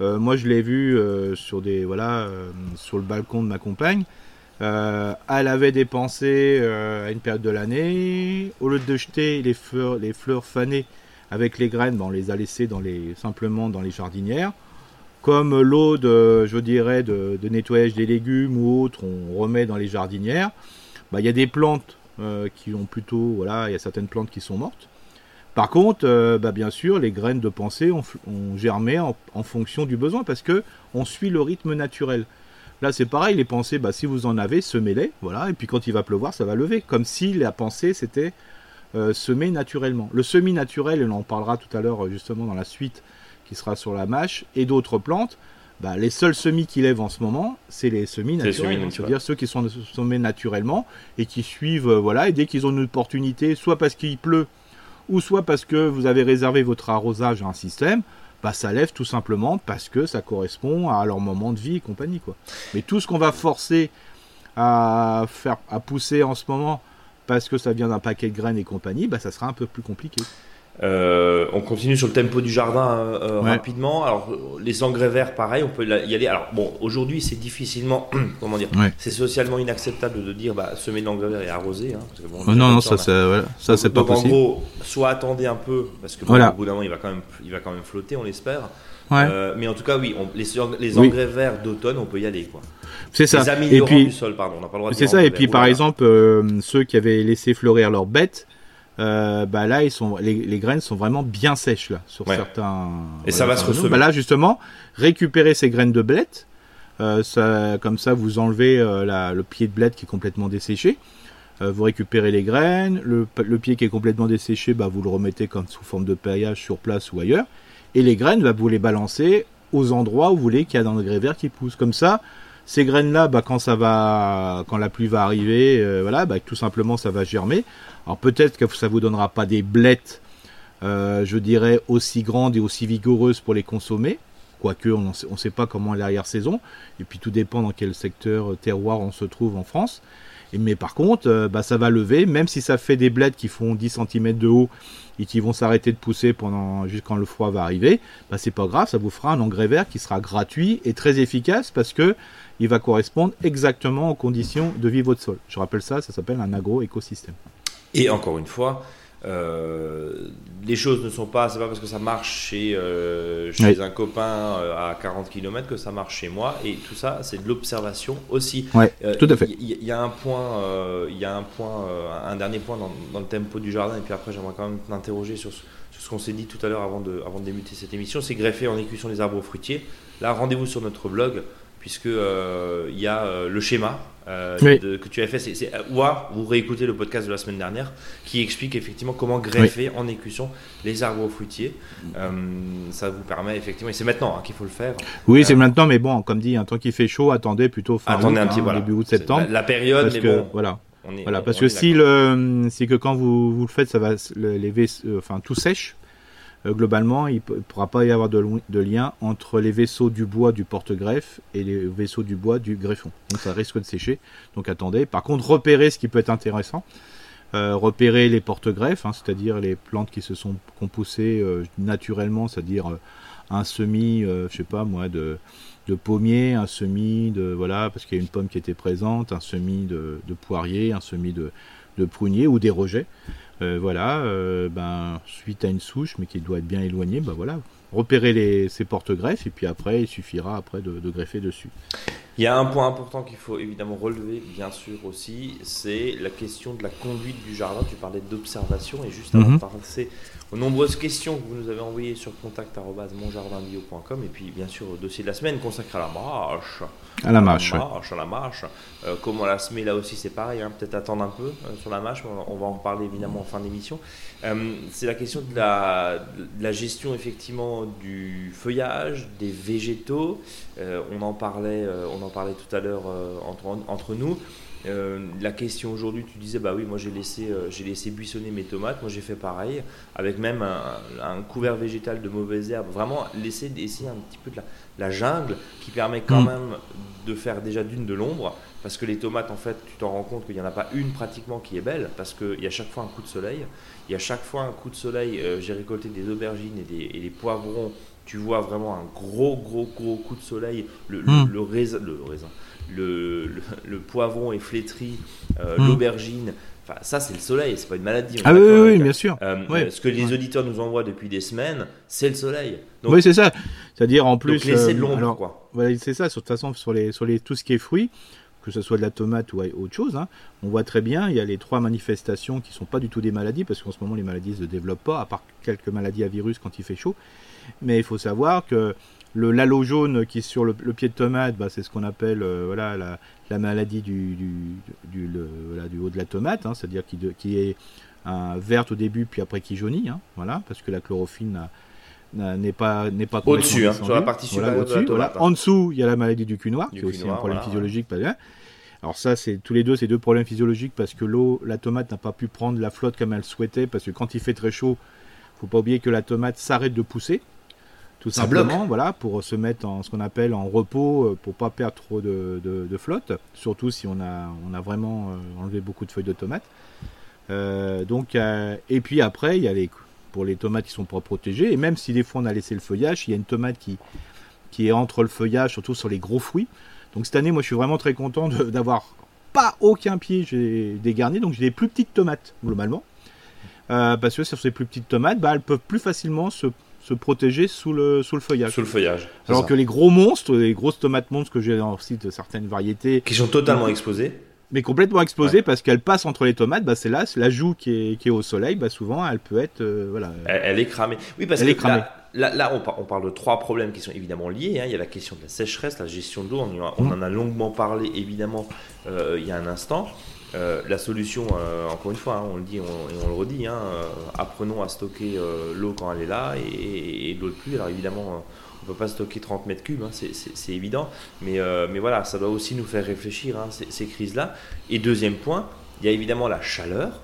moi, je l'ai vu euh, sur des voilà euh, sur le balcon de ma compagne. Euh, elle avait dépensé euh, à une période de l'année, au lieu de jeter les fleurs, les fleurs fanées avec les graines, ben, on les a laissées dans les, simplement dans les jardinières. Comme l'eau de, je dirais, de, nettoyage des légumes ou autres, on remet dans les jardinières. Ben, Il y a des plantes euh, qui ont plutôt, voilà, il y a certaines plantes qui sont mortes. Par contre, euh, bah, bien sûr, les graines de pensée ont, germé en, fonction du besoin parce que on suit le rythme naturel. Là, c'est pareil, les pensées, bah, si vous en avez, semez-les, voilà, et puis quand il va pleuvoir, ça va lever, comme si la pensée c'était euh, semé naturellement. Le semi naturel, et on en parlera tout à l'heure euh, justement dans la suite qui sera sur la mâche, et d'autres plantes, bah, les seuls semis qui lèvent en ce moment, c'est les semis naturels. c'est-à-dire ceux qui sont semés naturellement et qui suivent, euh, voilà, et dès qu'ils ont une opportunité, soit parce qu'il pleut, ou soit parce que vous avez réservé votre arrosage à un système, bah ça lève tout simplement parce que ça correspond à leur moment de vie et compagnie quoi. Mais tout ce qu'on va forcer à faire à pousser en ce moment parce que ça vient d'un paquet de graines et compagnie, bah ça sera un peu plus compliqué. Euh, on continue sur le tempo du jardin euh, euh, Ouais. rapidement. Alors les engrais verts, pareil, on peut y aller. Alors bon, aujourd'hui c'est difficilement, comment dire, Ouais. c'est socialement inacceptable de dire bah, semer de l'engrais vert et arroser. Hein, parce que bon, Oh, non non ça c'est voilà, ça c'est pas Donc, possible. En gros, soit attendez un peu parce que bon, Voilà. au bout d'un moment il va quand même, il va quand même flotter, on l'espère. Ouais. Euh, mais en tout cas oui, on- les, les Oui. engrais verts d'automne, on peut y aller quoi. c'est ça. Les Et améliorants puis du sol, pardon, on n'a pas le droit de C'est ça, et puis verts. par exemple, euh, ceux qui avaient laissé fleurir leurs bêtes, euh, bah là, ils sont, les, les graines sont vraiment bien sèches là, sur Ouais. certains. Et ça va se certains ressemer. Bah là, justement, récupérer ces graines de blette, euh, ça, comme ça, vous enlevez euh, la- le pied de blette qui est complètement desséché. Euh, vous récupérez les graines, le, le pied qui est complètement desséché, bah, vous le remettez comme sous forme de paillage sur place ou ailleurs. Et les graines, bah, vous les balancez aux endroits où vous voulez qu'il y a un engrais vert qui pousse. Comme ça, ces graines-là, bah, quand ça va, quand la pluie va arriver, euh, voilà, bah, tout simplement, ça va germer. Alors peut-être que ça vous donnera pas des blettes, euh, je dirais, aussi grandes et aussi vigoureuses pour les consommer. Quoique, on ne sait pas comment est l'arrière-saison. Et puis tout dépend dans quel secteur euh, terroir on se trouve en France. Mais par contre, bah, ça va lever, même si ça fait des bleds qui font 10 cm de haut et qui vont s'arrêter de pousser jusqu'à quand le froid va arriver, bah, c'est pas grave, ça vous fera un engrais vert qui sera gratuit et très efficace parce que il va correspondre exactement aux conditions de vie de votre sol. Je rappelle ça, ça s'appelle un agro-écosystème. Et encore une fois, euh, les choses ne sont pas, c'est pas parce que ça marche chez, euh, chez un copain euh, à 40 km que ça marche chez moi. Et tout ça, c'est de l'observation aussi. Ouais, tout à fait. Il y, a un point, il y a un point, un dernier point dans, dans, le tempo du jardin. Et puis après, j'aimerais quand même t'interroger sur, sur, ce qu'on s'est dit tout à l'heure avant de, avant de débuter cette émission. C'est greffer en écusson les arbres fruitiers. Là, rendez-vous sur notre blog puisque il y a le schéma euh, que tu as fait. C'est, ou vous réécoutez le podcast de la semaine dernière qui explique effectivement comment greffer en écusson les arbres fruitiers. Euh, ça vous permet effectivement, et c'est maintenant hein, qu'il faut le faire. Oui, c'est euh, maintenant, mais bon, comme dit, un temps qu'il fait chaud, attendez plutôt fin attendez un petit, hein, début août septembre. La, période, parce mais que, bon, voilà. voilà, parce que si le, c'est que quand vous, vous le faites, ça va, les, enfin, tout sèche. Euh, globalement, il ne pourra pas y avoir de, lien entre les vaisseaux du bois du porte-greffe et les vaisseaux du bois du greffon. Donc ça risque de sécher. Donc attendez. Par contre, repérer ce qui peut être intéressant. Euh, repérer les porte-greffes, hein, c'est-à-dire les plantes qui se sont compoussées euh, naturellement, c'est-à-dire un semis, je sais pas moi, de, de pommier, un semis de voilà, parce qu'il y a une pomme qui était présente, un semis de, de poirier, un semis de, de prunier ou des rejets. Euh, voilà, euh, ben, suite à une souche, mais qui doit être bien éloignée, ben voilà, repérer les, ces porte-greffes et puis après, il suffira après de, greffer dessus. Il y a un point important qu'il faut évidemment relever, bien sûr aussi, c'est la question de la conduite du jardin. Tu parlais d'observation et juste avant de passer aux nombreuses questions que vous nous avez envoyées sur contact.monjardinbio.com et puis bien sûr au dossier de la semaine consacré à la marche. À la marche. À la marche, à la marche. Euh, comment la semer là aussi c'est pareil, hein. peut-être attendre un peu euh, sur la marche, on, va en parler évidemment en fin d'émission. Euh, c'est la question de la, de la, gestion effectivement du feuillage, des végétaux. on, en parlait, on en parlait tout à l'heure entre, entre nous. Euh, la question aujourd'hui, tu disais, bah oui, moi j'ai laissé, euh, j'ai laissé buissonner mes tomates, moi j'ai fait pareil, avec même un, couvert végétal de mauvaises herbes, vraiment laisser essayer un petit peu de la, jungle qui permet quand mm. même de faire déjà d'une de l'ombre, parce que les tomates, en fait, tu t'en rends compte qu'il n'y en a pas une pratiquement qui est belle, parce qu'il y a chaque fois un coup de soleil, il y a chaque fois un coup de soleil, euh, j'ai récolté des aubergines et des, et des poivrons, tu vois vraiment un gros, gros, gros coup de soleil, le, le, mm. le raisin, le raisin le, le, poivron est flétri, euh, hmm. l'aubergine. Enfin, ça, c'est le soleil, c'est pas une maladie. Ah oui, oui, bien sûr. Euh, ce que les auditeurs nous envoient depuis des semaines, c'est le soleil. oui, c'est ça. C'est-à-dire en plus. Donc laisser de euh, l'ombre, quoi. c'est ça. De toute façon, sur, les, sur les, tout ce qui est fruits, que ce soit de la tomate ou autre chose, hein, on voit très bien, il y a les trois manifestations qui sont pas du tout des maladies, parce qu'en ce moment, les maladies ne se développent pas, à part quelques maladies à virus quand il fait chaud. Mais il faut savoir que le lalo jaune qui est sur le, pied de tomate, bah, c'est ce qu'on appelle euh, voilà, la, maladie du, du, haut de la tomate, hein, c'est-à-dire qui, qui est verte au début puis après qui jaunit, hein, voilà, parce que la chlorophylle n'est pas n'est pas au-dessus hein, sur la partie supérieure En dessous, il y a la maladie du cul noir, qui est aussi un problème physiologique. Alors ça, c'est tous les deux, c'est deux problèmes physiologiques parce que l'eau, la tomate n'a pas pu prendre la flotte comme elle souhaitait parce que quand il fait très chaud, faut pas oublier que la tomate s'arrête de pousser tout simplement, voilà, pour se mettre en ce qu'on appelle en repos, euh, pour pas perdre trop de, flotte, surtout si on a, on a vraiment euh, enlevé beaucoup de feuilles de tomates. Euh, donc, et puis après, il y a les, pour les tomates qui sont pas protégées, et même si des fois on a laissé le feuillage, il y a une tomate qui, qui est entre le feuillage, surtout sur les gros fruits. Donc cette année, moi, je suis vraiment très content d'avoir pas aucun pied j'ai dégarni, donc j'ai des plus petites tomates globalement. parce que sur ces plus petites tomates, bah, elles peuvent plus facilement se se protéger sous le, sous le feuillage. Sous le feuillage. Alors que les gros monstres, les grosses tomates monstres que j'ai site de certaines variétés. Qui sont totalement exposées mais complètement exposées parce qu'elles passent entre les tomates, bah c'est là, c'est la joue qui est, qui est, au soleil, bah souvent elle peut être euh, voilà. Elle, est cramée. Oui parce elle que est cramée. Là, là, on, parle de trois problèmes qui sont évidemment liés. Hein. Il y a la question de la sécheresse, la gestion de l'eau. On, mmh. en a longuement parlé évidemment euh, il y a un instant. Euh, la solution, euh, encore une fois, hein, on le dit et on, le redit, hein, euh, apprenons à stocker l'eau quand elle est là et, l'eau de pluie. Alors évidemment, on ne peut pas stocker 30 mètres cubes, hein, c'est évident, mais voilà, ça doit aussi nous faire réfléchir, ces, crises-là. Et deuxième point, il y a évidemment la chaleur,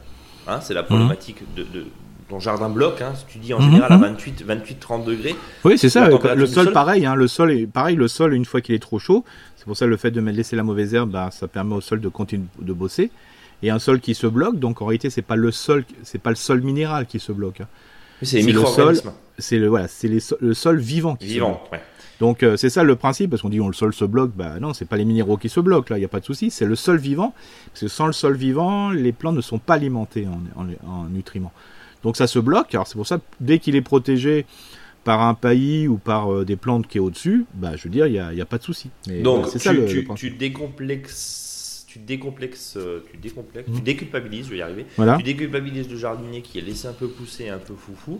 c'est la problématique de, ton jardin bloc, hein, tu dis en mhm, général à 28, 28, 30 degrés. Oui, c'est ça. Le sol, pareil. Hein, le sol est pareil. Le sol, une fois qu'il est trop chaud, c'est pour ça le fait de laisser la mauvaise herbe, bah, ça permet au sol de continuer de bosser. Et un sol qui se bloque, donc en réalité, c'est pas le sol, c'est pas le sol minéral qui se bloque. Hein. C'est les micro-organismes. C'est le voilà, c'est le sol vivant qui vivant, se bloque. Donc euh, c'est ça le principe, parce qu'on dit on, le sol se bloque, bah non, c'est pas les minéraux qui se bloquent, là, il n'y a pas de souci, c'est le sol vivant, parce que sans le sol vivant, les plantes ne sont pas alimentées en, nutriments. Donc ça se bloque, alors c'est pour ça, dès qu'il est protégé par un paillis ou par euh, des plantes qui est au-dessus, bah je veux dire, il n'y a, a, pas de souci. Donc c'est ça le, tu, tu décomplexes tu décomplexes, euh, tu décomplexes, tu déculpabilises, je vais y arriver. Tu déculpabilises le jardinier qui est laissé un peu pousser, un peu foufou,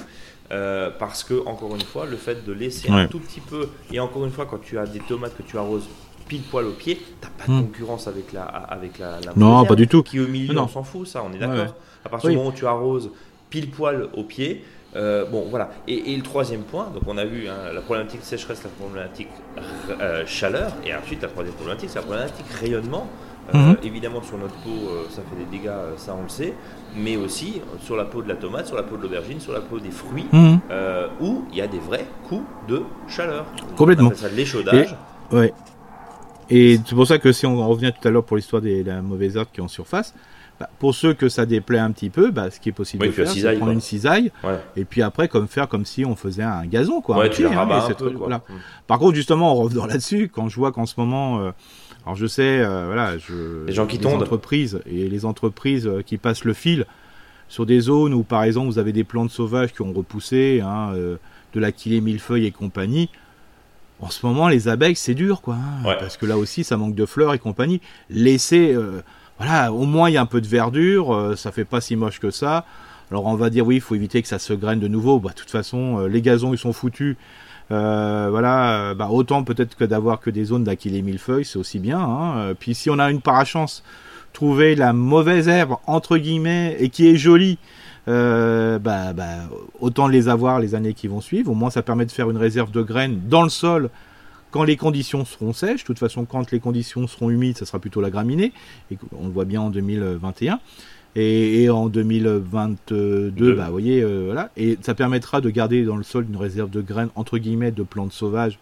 euh, parce que encore une fois, le fait de laisser un tout petit peu, et encore une fois, quand tu as des tomates que tu arroses pile poil au pied, t'as pas de mmh. concurrence avec la, avec la, non, pas du tout. Qui au milieu, on s'en fout, ça, on est d'accord. À partir du moment où tu arroses pile poil au pied, euh, bon, voilà. Et, le troisième point, donc on a vu hein, la problématique sécheresse, la problématique chaleur, et ensuite la troisième problématique, c'est la problématique rayonnement. Euh, mhm. évidemment, sur notre peau, euh, ça fait des dégâts, euh, ça on le sait, mais aussi sur la peau de la tomate, sur la peau de l'aubergine, sur la peau des fruits, mhm. où il y a des vrais coups de chaleur. Complètement. ça l'échaudage. Et, ouais. Et c'est pour ça que si on revient tout à l'heure pour l'histoire de la mauvaise herbe qui est en surface, bah, pour ceux que ça déplaît un petit peu, bah, ce qui est possible de faire, c'est prendre une cisaille, et puis après comme faire comme si on faisait un gazon, quoi. Ouais, tu hein, voilà. Par contre, justement, en revenant là-dessus, quand je vois qu'en ce moment alors je sais, euh, voilà, je, les gens qui les entreprises et les entreprises euh, qui passent le fil sur des zones où par exemple vous avez des plantes sauvages qui ont repoussé, hein, euh, de l'aquilée millefeuille et compagnie. En ce moment, les abeilles, c'est dur, quoi, hein, parce que là aussi, ça manque de fleurs et compagnie. Laissez, voilà, au moins il y a un peu de verdure, ça fait pas si moche que ça. Alors on va dire oui, il faut éviter que ça se graine de nouveau. Bah, de toute façon, les gazons ils sont foutus. Euh, voilà, euh, bah, autant peut-être que d'avoir que des zones d'aquilée millefeuille, c'est aussi bien. Hein. Euh, puis si on a une parachance, trouver la mauvaise herbe entre guillemets et qui est jolie, bah, bah, autant les avoir les années qui vont suivre. Au moins, ça permet de faire une réserve de graines dans le sol quand les conditions seront sèches. De toute façon, quand les conditions seront humides, ça sera plutôt la graminée. Et on le voit bien en 2021. Et, en 2022, bah, vous voyez, euh, voilà. Et ça permettra de garder dans le sol une réserve de graines, entre guillemets, de plantes sauvages,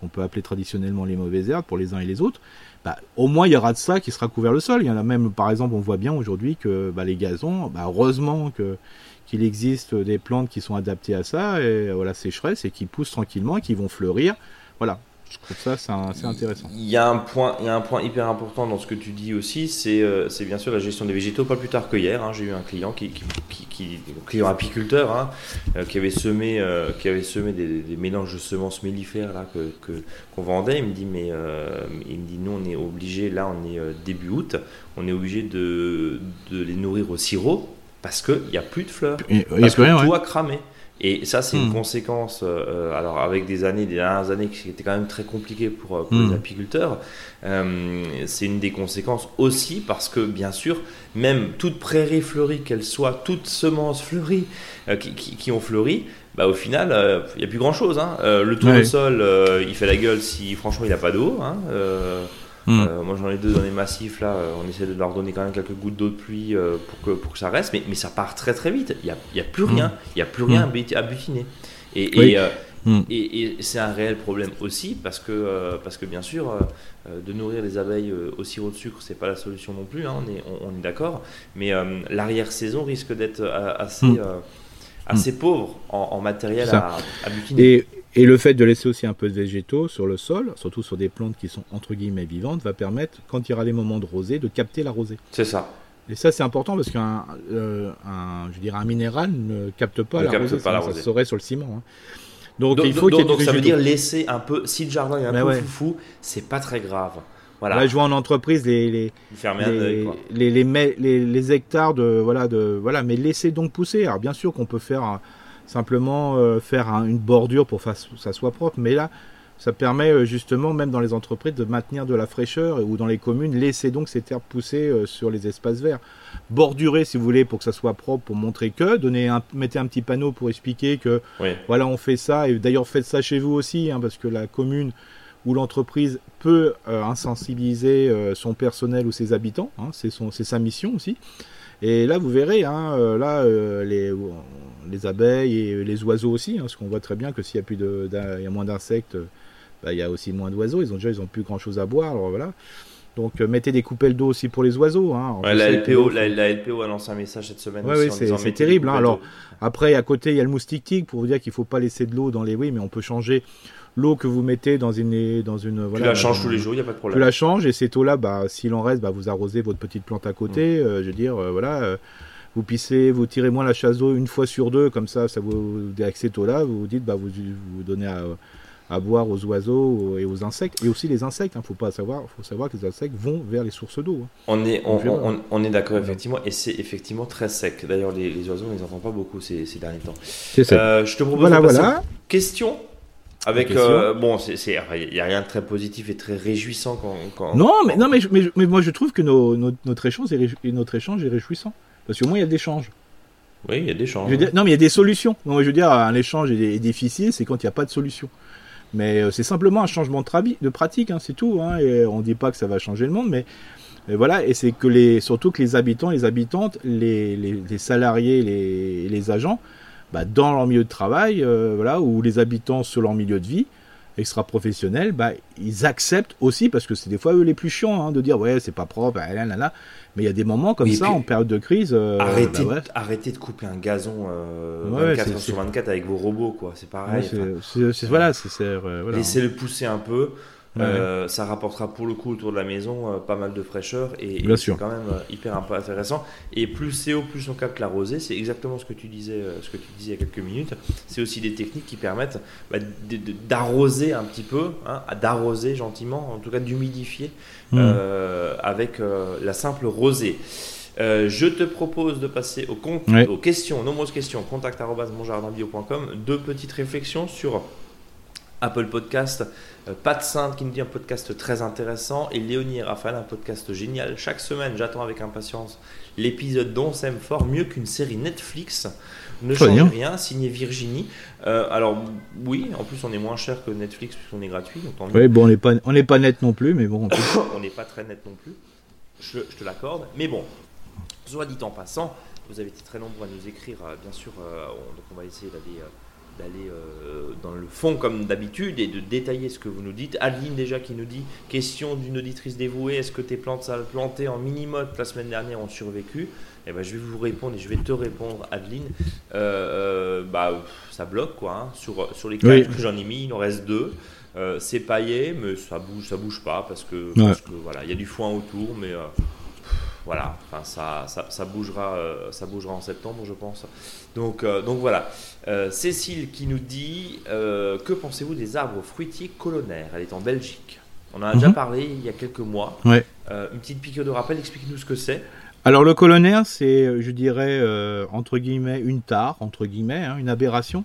qu'on peut appeler traditionnellement les mauvaises herbes pour les uns et les autres. Bah, au moins, il y aura de ça qui sera couvert le sol. Il y en a même, par exemple, on voit bien aujourd'hui que bah, les gazons, bah, heureusement que qu'il existe des plantes qui sont adaptées à ça, et voilà, sécheresse, et qui poussent tranquillement, et qui vont fleurir. Voilà, je trouve ça c'est intéressant. Il y, a un point, il y a un point hyper important dans ce que tu dis aussi, c'est euh, bien sûr la gestion des végétaux. Pas plus tard que hier, hein, j'ai eu un client qui, qui, qui, client apiculteur, hein, euh, qui avait semé, euh, qui avait semé des, mélanges de semences mellifères là que qu'on vendait. Il me dit mais il me dit nous on est obligé là on est début août, on est obligé de, de les nourrir au sirop parce qu'il n'y a plus de fleurs, parce que tout a cramé. Et ça, c'est une hmm. conséquence, euh, alors avec des années, des dernières années qui étaient quand même très compliquées pour, euh, les hmm. apiculteurs, euh, c'est une des conséquences aussi parce que, bien sûr, même toute prairie fleurie, qu'elle soit, toute semence fleurie qui, qui, ont fleuri, bah, au final, il n'y a plus grand chose. Hein. le tournesol, il fait la gueule si franchement il n'a pas d'eau. Hein. Hmm. Euh, moi j'en ai deux dans les massifs là, euh, on essaie de leur donner quand même quelques gouttes d'eau de pluie euh, pour, que, pour que ça reste, mais, mais ça part très très vite. Il n'y a, y a, plus rien, il n'y a plus rien à butiner. Et, et, et, c'est un réel problème aussi parce que, parce que bien sûr, de nourrir les abeilles au sirop de sucre, c'est pas la solution non plus, hein, on est, on, est d'accord, mais l'arrière-saison risque d'être assez, assez pauvre en, matériel à, à, butiner. Et le fait de laisser aussi un peu de végétaux sur le sol, surtout sur des plantes qui sont entre guillemets vivantes, va permettre, quand il y aura les moments de rosée, de capter la rosée. C'est ça. Et ça, c'est important parce qu'un euh, un, je dirais un minéral ne capte pas, la, rosée, ça serait sur le ciment. Hein. Donc, il faut donc, ça veut dire laisser un peu, si le jardin est un peu foufou, c'est pas très grave. Voilà. Là, je vois en entreprise les les les, les, les, les, hectares de voilà de voilà, mais laissez donc pousser. Alors bien sûr qu'on peut faire simplement euh, faire une bordure pour que ça soit propre. Mais là, ça permet euh, justement, même dans les entreprises, de maintenir de la fraîcheur ou dans les communes, laisser donc ces terres pousser euh, sur les espaces verts. Bordurer, si vous voulez, pour que ça soit propre, pour montrer que, donner un, mettez un petit panneau pour expliquer que, voilà, on fait ça. Et d'ailleurs, faites ça chez vous aussi, hein, parce que la commune où l'entreprise peut insensibiliser son personnel ou ses habitants. Hein, c'est sa mission aussi. Et là, vous verrez, hein, là, les, les, abeilles et les oiseaux aussi, hein, parce qu'on voit très bien que s'il y a plus de, y a moins d'insectes, bah, il y a aussi moins d'oiseaux. Ils ont déjà, ils ont plus grand chose à boire. Alors voilà. Donc mettez des coupelles d'eau aussi pour les oiseaux. Hein. la, LPO, la, LPO a lancé un message cette semaine. Oui, c'est terrible. Hein. Alors après, à côté, il y a le moustique tigre pour vous dire qu'il ne faut pas laisser de l'eau dans les. Oui, mais on peut changer l'eau que vous mettez dans une dans une voilà, tu la changes tous les jours il y a pas de problème tu la changes et cette eau là bah s'il en reste bah vous arrosez votre petite plante à côté mm. euh, je veux dire euh, voilà euh, vous pissez vous tirez moins la chasse d'eau une fois sur deux comme ça ça vous avec cette eau là vous vous dites bah vous vous donnez à à boire aux oiseaux et aux insectes, et aussi les insectes. Il hein. faut pas savoir, faut savoir que les insectes vont vers les sources d'eau. Hein. On est, on, on, est d'accord effectivement, et c'est effectivement très sec. D'ailleurs, les, oiseaux, on les entend pas beaucoup ces, ces derniers temps. Euh, je te propose voilà, de passer voilà. question. Avec euh, bon, c'est il y a rien de très positif et très réjouissant quand. non, mais non, mais, mais, moi je trouve que nos, notre échange est notre échange est réjouissant parce qu'au moins il y a des échanges. Oui, il y a des échanges. non, mais il y a des solutions. je veux dire, un échange est, difficile, c'est quand il n'y a pas de solution. Mais euh, c'est simplement un changement de, de pratique, hein, c'est tout. Hein, et on ne dit pas que ça va changer le monde, mais voilà. Et c'est que les, surtout que les habitants, les habitantes, les, les, salariés, les, les agents, bah, dans leur milieu de travail, euh, voilà, ou les habitants sur leur milieu de vie, extra-professionnels, bah, ils acceptent aussi, parce que c'est des fois eux les plus chiants, hein, de dire ouais, c'est pas propre, là, là, là. mais il y a des moments comme ça, en période de crise. Euh, arrêtez, bah, arrêtez, de couper un gazon euh, 24 sur 24 avec vos robots, quoi. C'est pareil. voilà, c'est. Euh, Laissez-le pousser un peu. Euh, ça rapportera pour le coup autour de la maison euh, pas mal de fraîcheur et, c'est quand même euh, hyper intéressant. Et plus c'est haut, plus on capte la rosée. C'est exactement ce que tu disais, ce que tu disais il y a quelques minutes. C'est aussi des techniques qui permettent bah, d'arroser un petit peu, hein, d'arroser gentiment, en tout cas d'humidifier mmh. avec la simple rosée. je te propose de passer aux, aux questions, nombreuses questions, contact.monjardinbio.com. Deux petites réflexions sur Apple Podcast, euh, Pat Sainte qui nous dit un podcast très intéressant et Léonie et Raphaël un podcast génial. Chaque semaine, j'attends avec impatience l'épisode dont on s'aime fort, mieux qu'une série Netflix. Ne change rien, signé Virginie. Euh, alors oui, en plus on est moins cher que Netflix puisqu'on est gratuit. oui, bon, on n'est pas, on pas net non plus, mais bon. on n'est pas très net non plus. Je, te l'accorde. Mais bon, soit dit en passant, vous avez été très nombreux à nous écrire, euh, bien sûr. donc on va essayer d'aller d'aller euh, dans le fond comme d'habitude et de détailler ce que vous nous dites. Adeline déjà qui nous dit question d'une auditrice dévouée, est-ce que tes plantes plantées en mini-mode la semaine dernière ont survécu? Eh ben, je vais vous répondre et je vais te répondre, Adeline. Euh, euh, bah, ça bloque quoi. Hein. Sur, sur les quatre que j'en ai mis, il en reste deux. c'est paillé, mais ça bouge, ça bouge pas parce que, voilà, il y a du foin autour, mais voilà, enfin, ça, ça, ça bougera, ça bougera en septembre, je pense. Donc, donc voilà. Euh, Cécile qui nous dit euh, Que pensez-vous des arbres fruitiers colonnaires? Elle est en Belgique. On en a déjà mhm. parlé il y a quelques mois. Euh, une petite piqûre de rappel, explique-nous ce que c'est. Alors le colonnaire, c'est, je dirais, entre guillemets, une tare, entre guillemets, hein, une aberration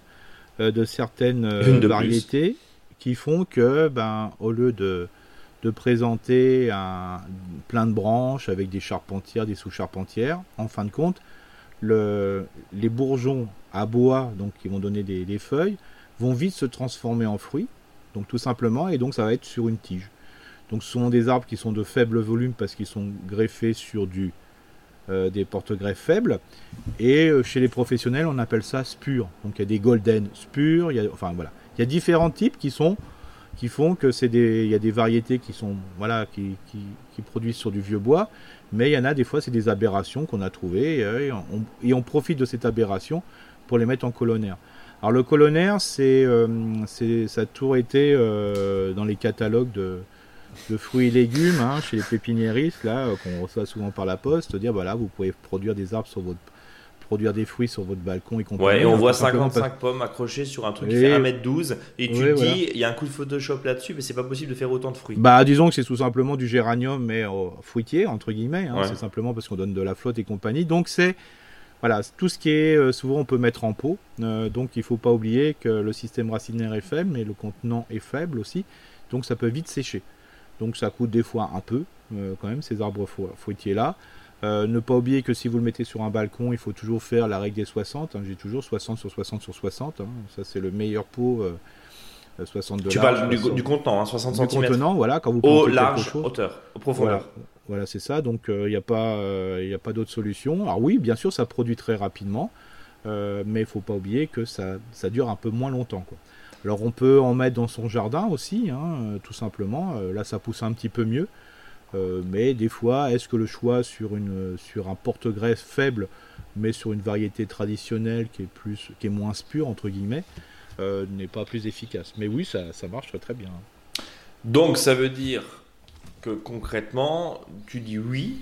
de certaines variétés qui font que, ben, au lieu de, de présenter un, plein de branches avec des charpentières, des sous-charpentières, en fin de compte, le, les bourgeons à bois, donc qui vont donner des, feuilles, vont vite se transformer en fruits, donc tout simplement, et donc ça va être sur une tige. Donc ce sont des arbres qui sont de faible volume parce qu'ils sont greffés sur du, euh, des porte-greffes faibles. Et euh, chez les professionnels, on appelle ça spur. Donc il y a des golden spur, il y a, enfin voilà, il y a différents types qui sont qui font que c'est des, il y a des variétés qui sont voilà qui, qui, produisent sur du vieux bois, mais il y en a des fois c'est des aberrations qu'on a trouvées et on, et on profite de cette aberration pour les mettre en colonnaire. Alors le colonnaire, c'est, euh, ça a toujours été euh, dans les catalogues de, fruits et légumes hein, chez les pépiniéristes là euh, qu'on reçoit souvent par la poste, dire voilà vous pouvez produire des arbres sur votre produire des fruits sur votre balcon et compagnie. Ouais, et on voit 55 pommes accrochées sur un truc qui fait 1m12 et tu te dis il y a un coup de Photoshop là-dessus mais c'est pas possible de faire autant de fruits. Bah disons que c'est tout simplement du géranium mais fruitier entre guillemets, hein. c'est simplement parce qu'on donne de la flotte et compagnie. Donc c'est voilà, tout ce qui est euh, souvent on peut mettre en pot. Euh, donc il ne faut pas oublier que le système racinaire est faible, mais le contenant est faible aussi. Donc ça peut vite sécher. Donc ça coûte des fois un peu euh, quand même ces arbres fruitiers là. Ne pas oublier que si vous le mettez sur un balcon, il faut toujours faire la règle des 60. Hein. J'ai toujours 60 sur 60 sur 60. Hein. Ça c'est le meilleur pot 60 de Tu large, parles du, 60 du contenant, hein, 60 du cm. contenant, voilà, quand vous Au large, chose. hauteur, au profondeur. Voilà, voilà c'est ça. Donc il n'y a pas, a pas d'autre solution. Alors oui, bien sûr, ça produit très rapidement, euh, mais il faut pas oublier que ça, ça dure un peu moins longtemps. Quoi. Alors on peut en mettre dans son jardin aussi, hein, euh, tout simplement. Euh, là, ça pousse un petit peu mieux. Euh, mais des fois, est-ce que le choix sur, une, sur un porte-greffe faible, mais sur une variété traditionnelle qui est, plus, qui est moins pure, entre guillemets, euh, n'est pas plus efficace? Mais oui, ça, ça marche très très bien. Donc ça veut dire que concrètement, tu dis oui,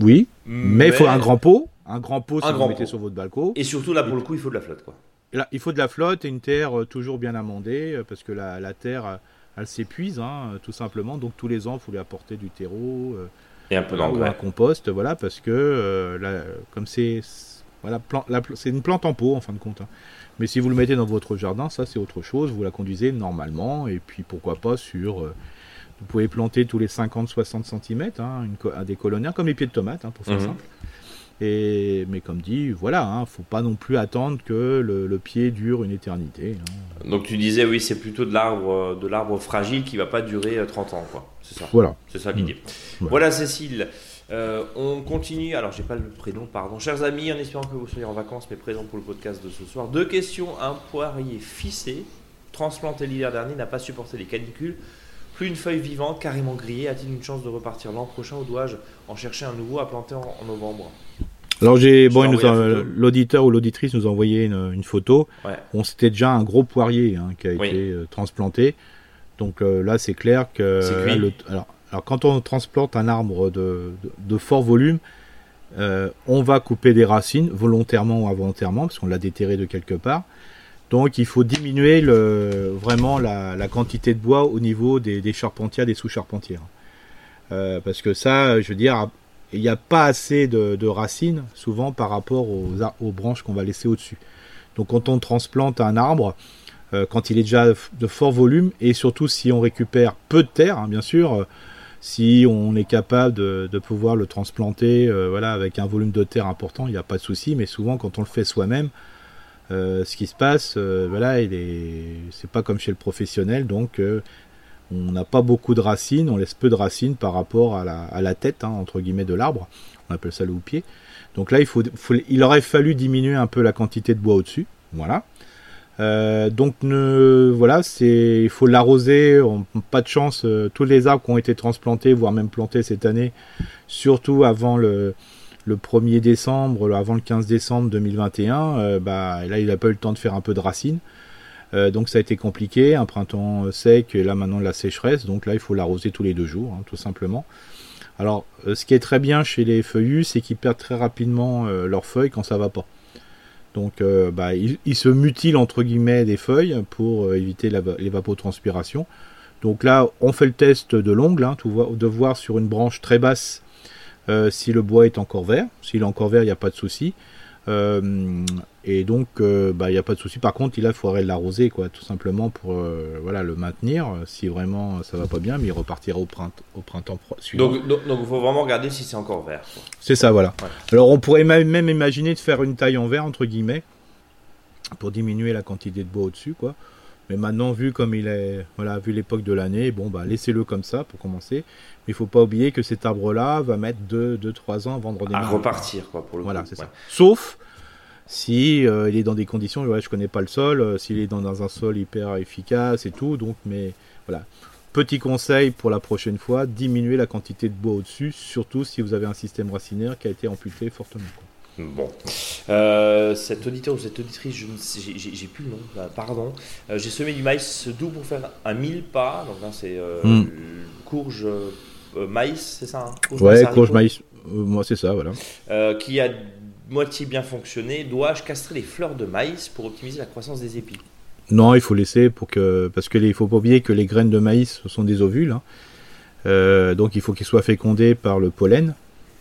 Oui, mais il faut un grand pot. Un grand pot si Un vous grand mettez pot. sur votre balcon. Et surtout là pour le coup, il faut de la flotte quoi. Là, il faut de la flotte et une terre euh, toujours bien amendée, parce que la, la terre, elle s'épuise, hein, euh, tout simplement. Donc tous les ans, il faut lui apporter du terreau euh, Et un peu ou un d'engrais. compost, voilà, parce que euh, là, comme c'est voilà, c'est une plante en pot en fin de compte. hein. Mais si vous le mettez dans votre jardin, ça c'est autre chose. Vous la conduisez normalement, et puis pourquoi pas sur. euh, vous pouvez planter tous les 50-60 cm, hein, une un des colonnaires, comme les pieds de tomate, hein, pour faire Mhm. simple. Et, mais comme dit, voilà, hein, faut pas non plus attendre que le, le pied dure une éternité. hein. Donc tu disais oui, c'est plutôt de l'arbre euh, de l'arbre fragile qui va pas durer euh, 30 ans quoi. C'est ça. Voilà. C'est ça l'idée. Ouais. Voilà Cécile. Euh, on continue. Alors j'ai pas le prénom, pardon. Chers amis, en espérant que vous soyez en vacances mais présents pour le podcast de ce soir. Deux questions. Un poirier ficé, transplanté l'hiver dernier, n'a pas supporté les canicules. Plus une feuille vivante, carrément grillée. A-t-il une chance de repartir l'an prochain ou dois-je en chercher un nouveau à planter en, en novembre? Alors j'ai bon, l'auditeur ou l'auditrice nous a envoyé une, une photo. Ouais. Bon, c'était déjà un gros poirier hein, qui a Oui. été euh, transplanté. Donc euh, là, c'est clair que là, le- alors, alors, quand on transplante un arbre de, de- de fort volume, euh, on va couper des racines volontairement ou involontairement parce qu'on l'a déterré de quelque part. Donc il faut diminuer vraiment la, quantité de bois au niveau des, des charpentières, des sous-charpentières. Euh, parce que ça, je veux dire, il n'y a pas assez de, racines souvent par rapport aux branches qu'on va laisser au-dessus. Donc quand on transplante un arbre, euh, quand il est déjà de fort volume, et surtout si on récupère peu de terre, hein, bien sûr, euh, si on est capable de, de pouvoir le transplanter euh, voilà, avec un volume de terre important, il n'y a pas de souci, mais souvent quand on le fait soi-même, euh, ce qui se passe, euh, voilà, il est, c'est pas comme chez le professionnel, donc euh, on n'a pas beaucoup de racines, on laisse peu de racines par rapport à la, à la tête, hein, entre guillemets, de l'arbre. On appelle ça le houppier. Donc là, il, faut, il aurait fallu diminuer un peu la quantité de bois au-dessus. Voilà. Donc ne, voilà, c'est, il faut l'arroser. on- Pas de chance. tous les arbres qui ont été transplantés, voire même plantés cette année, surtout avant le, le 1er décembre, avant le 15 décembre 2021, euh, bah, là, il n'a pas eu le temps de faire un peu de racines. Euh, donc ça a été compliqué, un printemps euh, sec et là maintenant de la sécheresse, donc là il faut l'arroser tous les deux jours, hein, tout simplement. Alors ce qui est très bien chez les feuillus, c'est qu'ils perdent très rapidement leurs feuilles quand ça va pas. Donc bah, ils, se mutilent entre guillemets des feuilles pour éviter l'évapotranspiration. Donc là on fait le test de l'ongle, hein, de voir sur une branche très basse euh, si le bois est encore vert. S'il est encore vert, il n'y a pas de souci. Euh, et donc, euh, bah, il n'y a pas de souci. Par contre, il a- faudrait l'arroser, quoi, tout simplement pour voilà, le maintenir. Si vraiment ça va pas bien, mais il repartira au printemps, au printemps suivant. Donc il faut vraiment regarder si c'est encore vert. C'est ça, voilà. Ouais. Alors, on pourrait même, même imaginer de faire une taille en verre, entre guillemets, pour diminuer la quantité de bois au-dessus, quoi. Mais maintenant, vu comme il est, voilà, vu l'époque de l'année, bon, bah, laissez-le comme ça pour commencer. Mais il faut pas oublier que cet arbre-là va mettre 2-3 ans avant de À redémarrer. repartir quoi pour le Voilà, coup. c'est Ouais. ça. Sauf si euh, il est dans des conditions, ouais, je connais pas le sol, euh, s'il est dans, dans un sol hyper efficace et tout, donc mais voilà. Petit conseil pour la prochaine fois, diminuer la quantité de bois au-dessus, surtout si vous avez un système racinaire qui a été amputé fortement. quoi. Bon. Euh, cet auditeur ou cette auditrice, je ne sais- j'ai- plus le nom, là, pardon. Euh, j'ai semé du maïs doux pour faire un mille pas. Donc là, c'est euh, Hmm. courge euh, maïs, c'est ça hein Courge Ouais, haricot, courge maïs, euh, moi c'est ça, voilà. euh, qui a moitié bien fonctionné. Dois-je castrer les fleurs de maïs pour optimiser la croissance des épis? Non, il faut laisser pour que parce que les- il faut pas oublier que les graines de maïs sont des ovules, hein. Euh, donc il faut qu'ils soient fécondés par le pollen.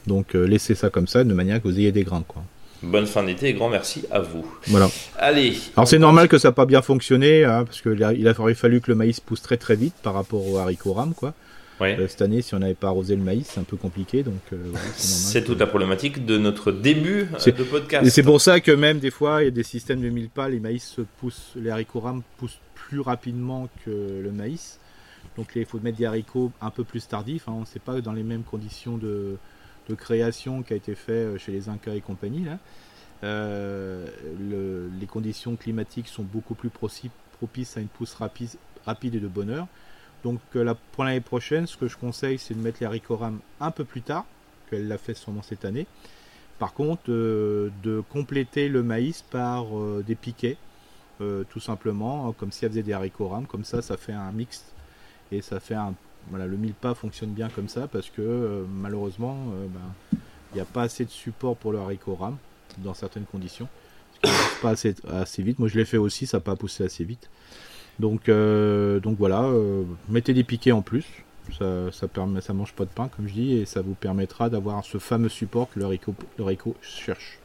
Donc euh, laissez ça comme ça de manière que vous ayez des grains, quoi. Bonne fin d'été et grand merci à vous. Voilà. Allez. Alors c'est normal que ça n'a pas bien fonctionné, hein, parce qu'il a, il a fallu que le maïs pousse très très vite par rapport au haricot rame, quoi. cette année, si on n'avait pas arrosé le maïs, c'est un peu compliqué. Donc, c'est toute la problématique de notre début de podcast. Et c'est pour ça que même des fois, il y a des systèmes de mille pas, les maïs se poussent, les haricots rames poussent plus rapidement que le maïs. Donc il faut mettre des haricots un peu plus tardifs. Hein. On ne sait pas dans les mêmes conditions de, création qui a été fait euh, chez les Incas et compagnie. Euh, les conditions climatiques sont beaucoup plus propices à une pousse rapide, et de bonheur. Donc euh, pour l'année prochaine, ce que je conseille, c'est de mettre les haricots rames un peu plus tard, qu'elle l'a fait sûrement cette année. Par contre, de compléter le maïs par des piquets, tout simplement, comme si elle faisait des haricots rames. Comme ça, ça fait un mix et ça fait un voilà le pas fonctionne bien comme ça parce que euh, malheureusement euh, ben, il n'y a pas assez de support pour le haricot rame dans certaines conditions parce pas assez, vite. Moi je l'ai fait aussi ça n'a pas poussé assez vite. Donc euh, donc voilà mettez des piquets en plus. Ça, ça mange pas de pain comme je dis et ça vous permettra d'avoir ce fameux support que le haricot, le haricot cherche.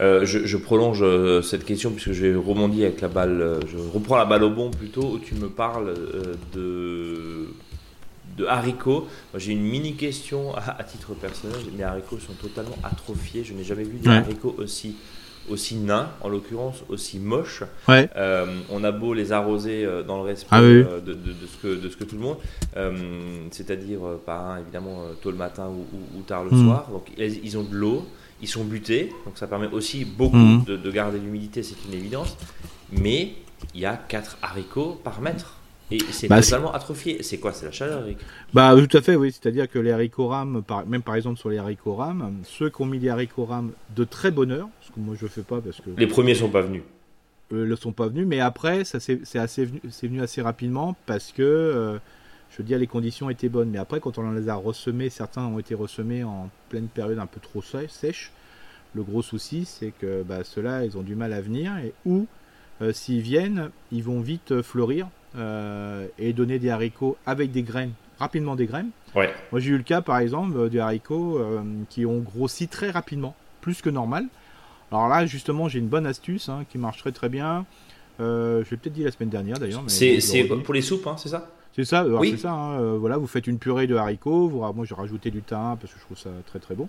Je, prolonge cette question puisque je vais rebondir avec la balle. Je reprends la balle au bon plutôt. Où tu me parles de, de haricots. J'ai une mini question à, titre personnel. Mes haricots sont totalement atrophiés. Je n'ai jamais vu des haricots aussi aussi nains, en l'occurrence aussi moches. on a beau les arroser dans le respect ah de, ce que, de ce que tout le monde, c'est-à-dire par évidemment tôt le matin ou, tard le hmm. soir. Donc ils ont de l'eau, ils sont butés, donc ça permet aussi beaucoup mhm. de, garder l'humidité, c'est une évidence. Mais il y a 4 haricots par mètre. Et c'est bah, totalement atrophié. C'est quoi C'est la chaleur, Eric? Bah tout à fait, oui. C'est-à-dire que les haricots rames, même par exemple sur les haricots rames, ceux qui ont mis des haricots rames de très bonne heure, ce que moi je fais pas parce que les premiers sont pas venus. Euh, ne sont pas venus, mais après ça c'est venu, c'est venu assez rapidement parce que euh, je veux dire, les conditions étaient bonnes. Mais après, quand on les a ressemés, certains ont été ressemés en pleine période un peu trop sèche. Le gros souci, c'est que bah, ceux-là, ils ont du mal à venir. Et ou, euh, s'ils viennent, ils vont vite euh, fleurir et donner des haricots avec des graines, rapidement des graines. Ouais. Moi, j'ai eu le cas, par exemple, des haricots qui ont grossi très rapidement, plus que normal. Alors là, justement, j'ai une bonne astuce hein, qui marche très très bien. je l'ai peut-être dit la semaine dernière d'ailleurs. C'est pour les soupes, hein, c'est ça? C'est ça, oui. c'est ça. Hein, euh, voilà, vous faites une purée de haricots. Vous, moi, j'ai rajouté du thym parce que je trouve ça très très bon.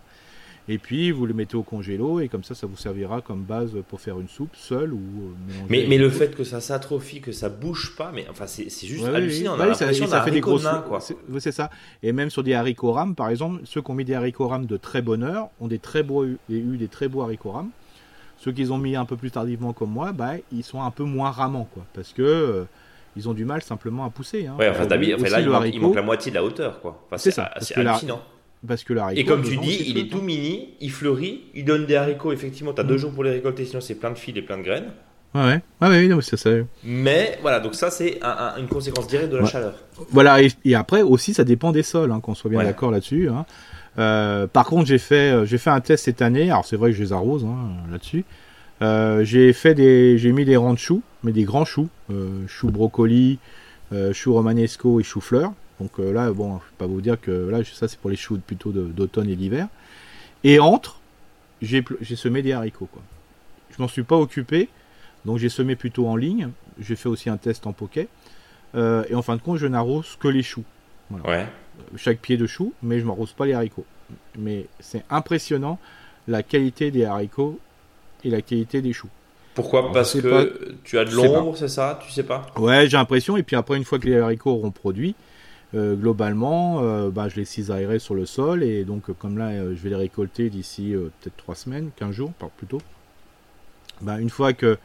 Et puis vous le mettez au congélo et comme ça, ça vous servira comme base pour faire une soupe seule ou euh, mais, mais le fait que ça s'atrophie, que ça bouge pas, mais enfin c'est juste hallucinant. on a l'impression ça, fait des grosses. C'est ça. Et même sur des haricots rames, par exemple, ceux qui ont mis des haricots rames de très bonne heure ont des très beaux, eu des très beaux haricots rames. Ceux qui ont mis un peu plus tardivement comme moi, bah, ils sont un peu moins ramants quoi, parce que euh, ils ont du mal simplement à pousser. Hein. Ouais, enfin, là, il manque, la moitié de la hauteur, quoi. c'est ça. C'est hallucinant. Parce que Et comme tu dis, il est tout mini, il fleurit, il donne des haricots. Effectivement, tu as deux mm. jours pour les récolter, sinon c'est plein de fils et plein de graines. Ouais, ouais, ouais, c'est ça. Mais voilà, donc ça c'est une conséquence directe de la chaleur. Voilà, et, après aussi ça dépend des sols, hein, qu'on soit bien d'accord là-dessus. Hein. Euh, par contre, j'ai fait, euh, j'ai fait un test cette année. Alors c'est vrai que je les arrose hein, là-dessus. Euh, j'ai fait des, j'ai mis des rangs de choux, mais des grands choux, euh, choux brocoli, choux romanesco et choux fleurs. Donc là, bon, je vais pas vous dire que là, ça c'est pour les choux plutôt d'automne et d'hiver. Et entre, j'ai, semé des haricots. Quoi. Je m'en suis pas occupé, donc j'ai semé plutôt en ligne. J'ai fait aussi un test en poquet. et en fin de compte, je n'arrose que les choux. Chaque pied de chou, mais je m'arrose pas les haricots. Mais c'est impressionnant la qualité des haricots et la qualité des choux. Pourquoi Parce que tu as de l'ombre, c'est ça? Tu sais pas? Ouais, j'ai l'impression. Et puis après, une fois que les haricots auront produit, euh, globalement, euh, bah, je les cisaillerai sur le sol. Et donc, comme là, euh, je vais les récolter d'ici peut-être 3 semaines, 15 jours, plutôt. Bah, une fois que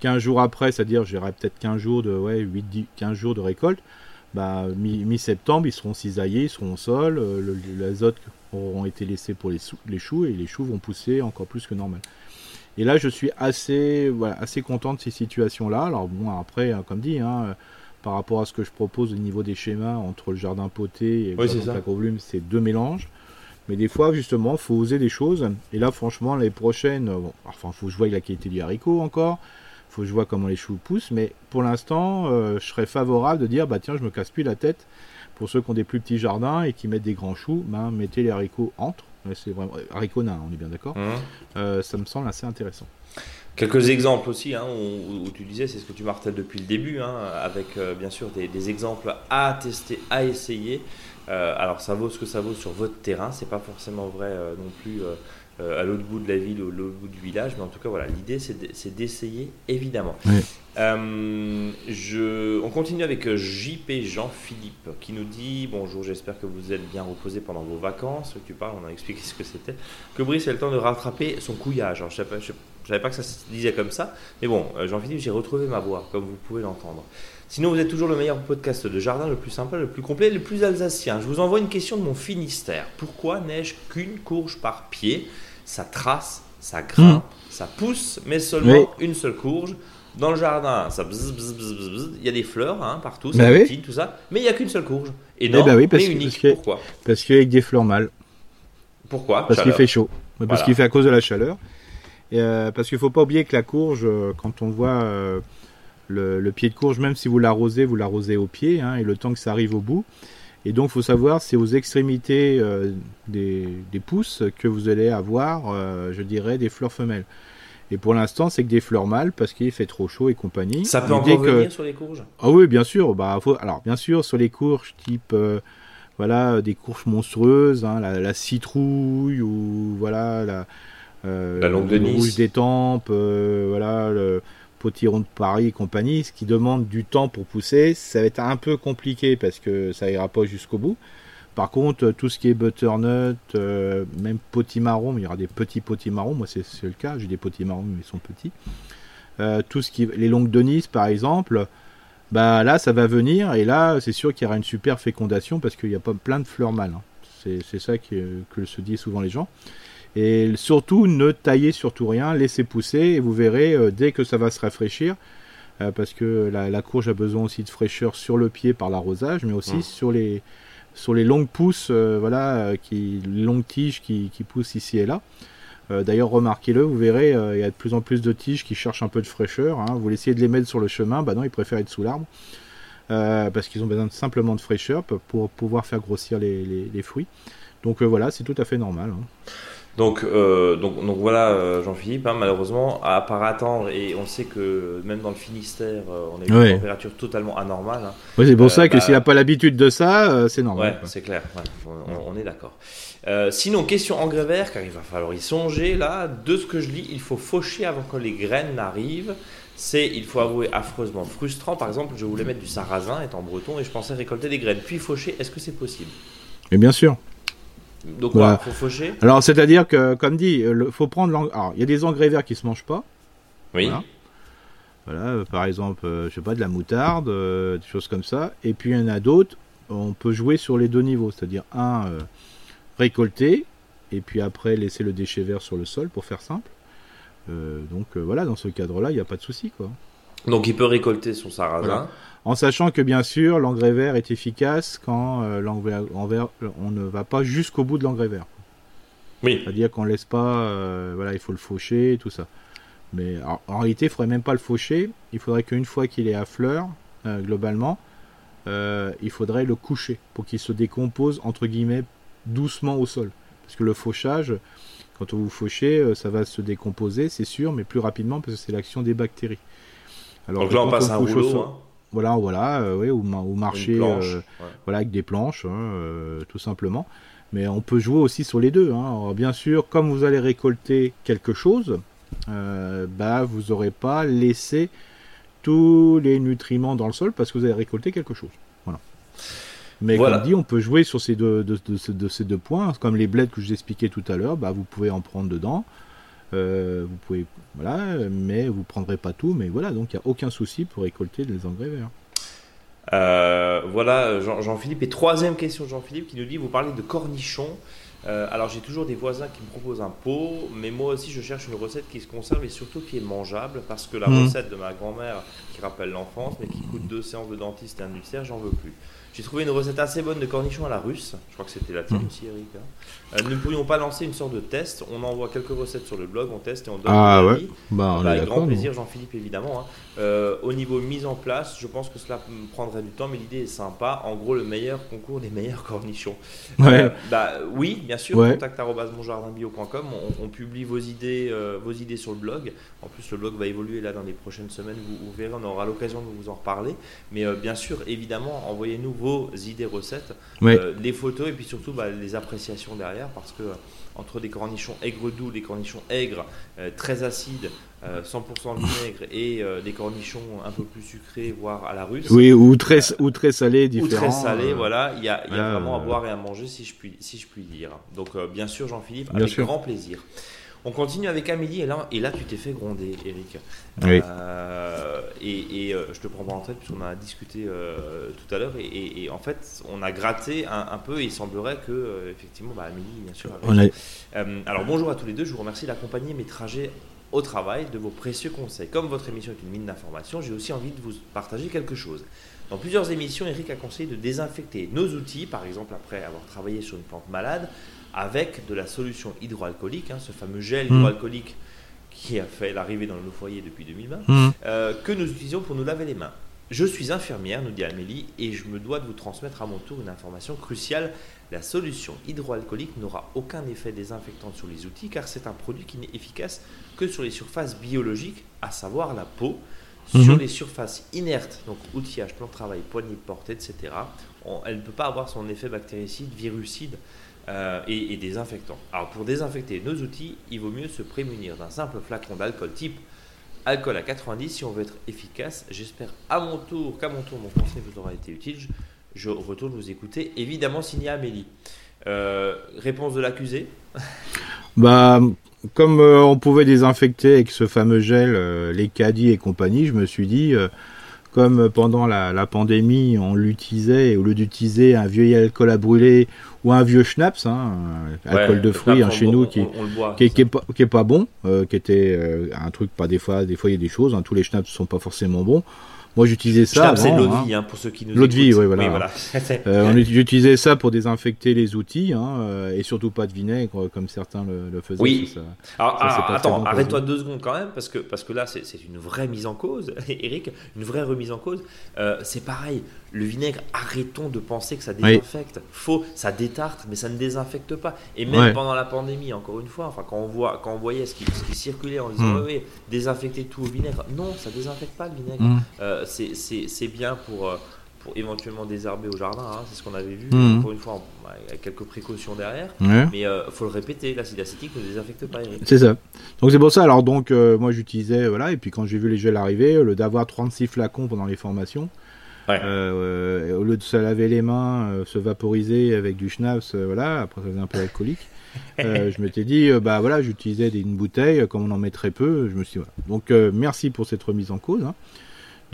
15 jours après, c'est-à-dire j'aurai peut-être 15 jours de, ouais, 8, 10, 15 jours de récolte, bah, mi-septembre, ils seront cisaillés, ils seront au sol, l'azote auront été laissés pour les, les choux et les choux vont pousser encore plus que normal. Et là, je suis assez, voilà, assez content de ces situations-là. Alors bon, après, hein, comme dit, hein, par rapport à ce que je propose au niveau des schémas entre le jardin poté et le volume, c'est deux mélanges. Mais des fois, justement, il faut oser des choses. Et là, franchement, les prochaines, bon, enfin, faut que je voie la qualité du haricot encore. Faut que je vois comment les choux poussent. Mais pour l'instant, euh, je serais favorable de dire, bah tiens, je me casse plus la tête. Pour ceux qui ont des plus petits jardins et qui mettent des grands choux, ben, mettez les haricots entre c'est vraiment haricots nains, on est bien d'accord. Mmh. ça me semble assez intéressant. Quelques exemples aussi, hein, où, tu disais, c'est ce que tu martèles depuis le début, hein, avec bien sûr des, exemples à tester, à essayer. alors ça vaut ce que ça vaut sur votre terrain, c'est pas forcément vrai non plus euh, à l'autre bout de la ville ou à l'autre bout du village. Mais en tout cas, voilà, l'idée c'est d'essayer évidemment. Euh, je, on continue avec euh, JP Jean-Philippe qui nous dit Bonjour, j'espère que vous êtes bien reposé pendant vos vacances. Tu parles, on a expliqué ce que c'était. Que Brice a le temps de rattraper son couillage. Alors, je ne savais, savais, pas que ça se disait comme ça. Mais bon, Jean-Philippe, j'ai retrouvé ma voix, comme vous pouvez l'entendre. Sinon, vous êtes toujours le meilleur podcast de jardin, le plus sympa, le plus complet, le plus alsacien. Je vous envoie une question de mon Finistère. Pourquoi neige qu'une courge par pied? Ça trace, ça grimpe, hmm. ça pousse, mais seulement une seule courge. Dans le jardin, ça bzz, bzz, bzz, il y a des fleurs hein, partout, ça bah tout ça, mais il n'y a qu'une seule courge. Et non, eh bah oui, parce, mais unique. Parce Pourquoi? Parce qu'avec des fleurs mâles. Pourquoi? Parce qu'il fait chaud. Parce qu'il fait à cause de la chaleur. Euh, parce qu'il ne faut pas oublier que la courge, euh, quand on voit euh, le, pied de courge, même si vous l'arrosez, vous l'arrosez au pied, hein, et le temps que ça arrive au bout. Et donc, il faut savoir, c'est aux extrémités euh, des, pousses que vous allez avoir, je dirais, des fleurs femelles. Et pour l'instant, c'est que des fleurs mâles parce qu'il fait trop chaud et compagnie. Ça peut encore venir sur les courges? Ah oui, bien sûr. Bah, Alors, bien sûr, sur les courges type, voilà, des courges monstrueuses, hein, la, citrouille ou voilà la, la longue de Nice. rouge des tempes, voilà. Le, potiron de Paris et compagnie, ce qui demande du temps pour pousser, ça va être un peu compliqué parce que ça ira pas jusqu'au bout. Par contre, tout ce qui est butternut, euh, même potimarron, il y aura des petits potimarrons, moi c'est le cas, j'ai des potimarrons mais ils sont petits. Euh, tout ce qui, les longues de Nice par exemple, bah là ça va venir et là c'est sûr qu'il y aura une super fécondation parce qu'il y a pas plein de fleurs mâles. Hein. C'est ça que, que se disent souvent les gens. Et surtout, ne taillez surtout rien, laissez pousser et vous verrez euh, dès que ça va se rafraîchir, euh, parce que la, courge a besoin aussi de fraîcheur sur le pied par l'arrosage, mais aussi mmh. sur les sur les longues pousses, euh, voilà, qui longues tiges qui, poussent ici et là. D'ailleurs, remarquez-le, vous verrez, il y a de plus en plus de tiges qui cherchent un peu de fraîcheur. Hein. Vous essayez de les mettre sur le chemin, bah non, ils préfèrent être sous l'arbre. parce qu'ils ont besoin simplement de fraîcheur pour pouvoir faire grossir les, fruits. Donc voilà, c'est tout à fait normal. Hein. Donc, euh, donc, donc voilà, euh, Jean-Philippe, hein, malheureusement, à part attendre, et on sait que même dans le Finistère, euh, on a une température totalement anormale. Hein. Oui, c'est pour ça que bah, s'il n'a pas l'habitude de ça, c'est normal. Ouais, c'est clair, on, est d'accord. sinon, question engrais vert, car il va falloir y songer, là, de ce que je lis, il faut faucher avant que les graines n'arrivent. C'est, il faut avouer, affreusement frustrant. Par exemple, je voulais mettre du sarrasin, étant breton, et je pensais récolter des graines, puis faucher, est-ce que c'est possible? Mais bien sûr. Donc quoi, faut faucher Alors c'est-à-dire que, comme dit, il faut prendre. Alors il y a des engrais verts qui se mangent pas. Oui. Voilà, euh, par exemple, euh, je sais pas, de la moutarde, euh, des choses comme ça. Et puis il y en a d'autres, on peut jouer sur les deux niveaux, c'est-à-dire un récolter et puis après laisser le déchet vert sur le sol pour faire simple. donc voilà, dans ce cadre-là, il n'y a pas de souci quoi. Donc il peut récolter son sarrasin. En sachant que bien sûr, l'engrais vert est efficace quand euh, l'engrais vert, on ne va pas jusqu'au bout de l'engrais vert. Oui. C'est-à-dire qu'on laisse pas, euh, voilà, il faut le faucher, tout ça. Mais en réalité, il faudrait même pas le faucher. Il faudrait qu'une fois qu'il est à fleur, euh, globalement, il faudrait le coucher pour qu'il se décompose entre guillemets doucement au sol. Parce que le fauchage, quand vous fauchez, ça va se décomposer, c'est sûr, mais plus rapidement parce que c'est l'action des bactéries. Alors, Donc là, on passe un rouleau. Hein. Voilà, voilà, euh, oui, ou, marcher euh, voilà, avec des planches, hein, euh, tout simplement. Mais on peut jouer aussi sur les deux. Hein. bien sûr, comme vous allez récolter quelque chose, bah, vous n'aurez pas laissé tous les nutriments dans le sol parce que vous avez récolté quelque chose. Voilà. Mais comme dit, on peut jouer sur ces deux, de, ces deux points, comme les bleds que je vous expliquais tout à l'heure, bah, vous pouvez en prendre dedans. Euh, vous pouvez, voilà, mais vous prendrez pas tout, mais voilà, donc il n'y a aucun souci pour récolter des engrais verts. Euh, voilà, Jean-Philippe. et troisième question, Jean-Philippe, qui nous dit, vous parlez de cornichons. Euh, alors j'ai toujours des voisins qui me proposent un pot, mais moi aussi je cherche une recette qui se conserve et surtout qui est mangeable, parce que la mmh. recette de ma grand-mère, qui rappelle l'enfance, mais qui coûte deux séances de dentiste et un ulcère, j'en veux plus. J'ai trouvé une recette assez bonne de cornichons à la russe. Je crois que c'était la tienne Mm. aussi, Eric. hein. Euh, ne pourrions pas lancer une sorte de test On envoie quelques recettes sur le blog, on teste et on donne Ah ouais. Bah, on Bah, avec grand plaisir, Jean-Philippe, évidemment. hein. Euh, au niveau mise en place, je pense que cela prendrait du temps, mais l'idée est sympa. En gros, le meilleur concours des meilleurs cornichons. Ouais. Euh, bah, oui, bien sûr, Ouais. On, on publie vos idées, euh, vos idées sur le blog. En plus, le blog va évoluer là dans les prochaines semaines. Vous, vous verrez, on aura l'occasion de vous en reparler. Mais bien sûr, évidemment, envoyez-nous vos idées recettes, Ouais. les photos et puis surtout bah, les appréciations derrière, parce que euh, entre des cornichons aigres doux, des cornichons aigres, euh, très acides, euh, 100% vinaigre et euh, des cornichons un peu plus sucrés, voire à la russe. Oui, ou très, ou très salé, Ou différent. très salé, euh, voilà, il y a, il y a voilà, vraiment à euh, boire et à manger si je puis, si je puis dire. Donc euh, bien sûr Jean-Philippe, avec sûr. grand plaisir. On continue avec Amélie et là, et là tu t'es fait gronder Eric. Oui. Euh, et et, euh, je te prends pas en tête puisqu'on a discuté euh, tout à l'heure et, en fait on a gratté un, un peu et il semblerait que euh, effectivement bah, Amélie bien sûr a On a- alors bonjour à tous les deux, je vous remercie d'accompagner mes trajets au travail, de vos précieux conseils. Comme votre émission est une mine d'informations, j'ai aussi envie de vous partager quelque chose. Dans plusieurs émissions, Eric a conseillé de désinfecter nos outils, par exemple après avoir travaillé sur une plante malade, avec de la solution hydroalcoolique, hein, ce fameux gel Mm. hydroalcoolique qui a fait l'arrivée dans nos foyers depuis 2020 Hmm. euh, que nous utilisons pour nous laver les mains. Je suis infirmière, nous dit Amélie, et je me dois de vous transmettre à mon tour une information cruciale. La solution hydroalcoolique n'aura aucun effet désinfectant sur les outils car c'est un produit qui n'est efficace que sur les surfaces biologiques, à savoir la peau. Sur Mhm. les surfaces inertes, donc outillage, plan de travail, poignée de porte, etc., on- elle ne peut pas avoir son effet bactéricide, virucide euh, et, et désinfectant. Alors pour désinfecter nos outils, il vaut mieux se prémunir d'un simple flacon d'alcool type alcool à 90 si on veut être efficace. J'espère à mon tour qu'à mon tour mon conseil vous aura été utile. Je, retourne vous écouter, évidemment signé Amélie. Euh, réponse de l'accusé Bah, comme euh, on pouvait désinfecter avec ce fameux gel les caddies et compagnie, je me suis dit, comme euh, pendant la, la pandémie, on l'utilisait, et au lieu d'utiliser un vieux alcool à brûler ou un vieux schnapps, hein, un alcool Ouais, de le fruits hein, chez nous, on- qui, on- on le boit, qui, est- ça. qui est pas, qui est pas bon, euh, qui était euh, un truc, pas des fois, des fois il y a des choses, hein, tous les schnapps sont pas forcément bons. Moi j'utilisais ça. C'est l'eau de hein. vie, hein, pour ceux qui nous L'eau de vie, écoutent. ouais, voilà. Oui, voilà. Euh, on ça pour désinfecter les outils, hein, euh, et surtout pas de vinaigre comme certains le, le faisaient. Oui. ça- Alors, Ça, très attends, bon arrête-toi deux secondes quand même, parce que, parce que là, c'est une vraie mise en cause, Eric, une vraie remise en cause. Euh, c'est pareil, le vinaigre, arrêtons de penser que ça désinfecte. Faux, ça détarte, mais ça ne désinfecte pas. Et même Ouais. pendant la pandémie, encore une fois, enfin, quand on, voit, quand on voyait ce qui, ce qui circulait en disant, Mm. oui, désinfecter tout au vinaigre. Non, ça désinfecte pas le vinaigre. Mm. Euh, c'est- bien pour, euh, pour éventuellement désherber au jardin, hein, c'est ce qu'on avait vu, Mhm. encore une fois, en- avec quelques précautions derrière. Ouais. Mais euh, faut le répéter, l'acide acétique ne désinfecte pas. C'est ça. Donc c'est pour ça. Alors donc euh, moi j'utilisais voilà et puis quand j'ai vu les gels arriver, le d'avoir 36 flacons pendant les formations, Ouais. euh, au lieu de se laver les mains, se vaporiser avec du schnapps, voilà, après ça faisait un peu alcoolique. je m'étais dit bah voilà j'utilisais une bouteille comme on en met très peu. Je me suis dit, voilà. Donc merci pour cette remise en cause. hein.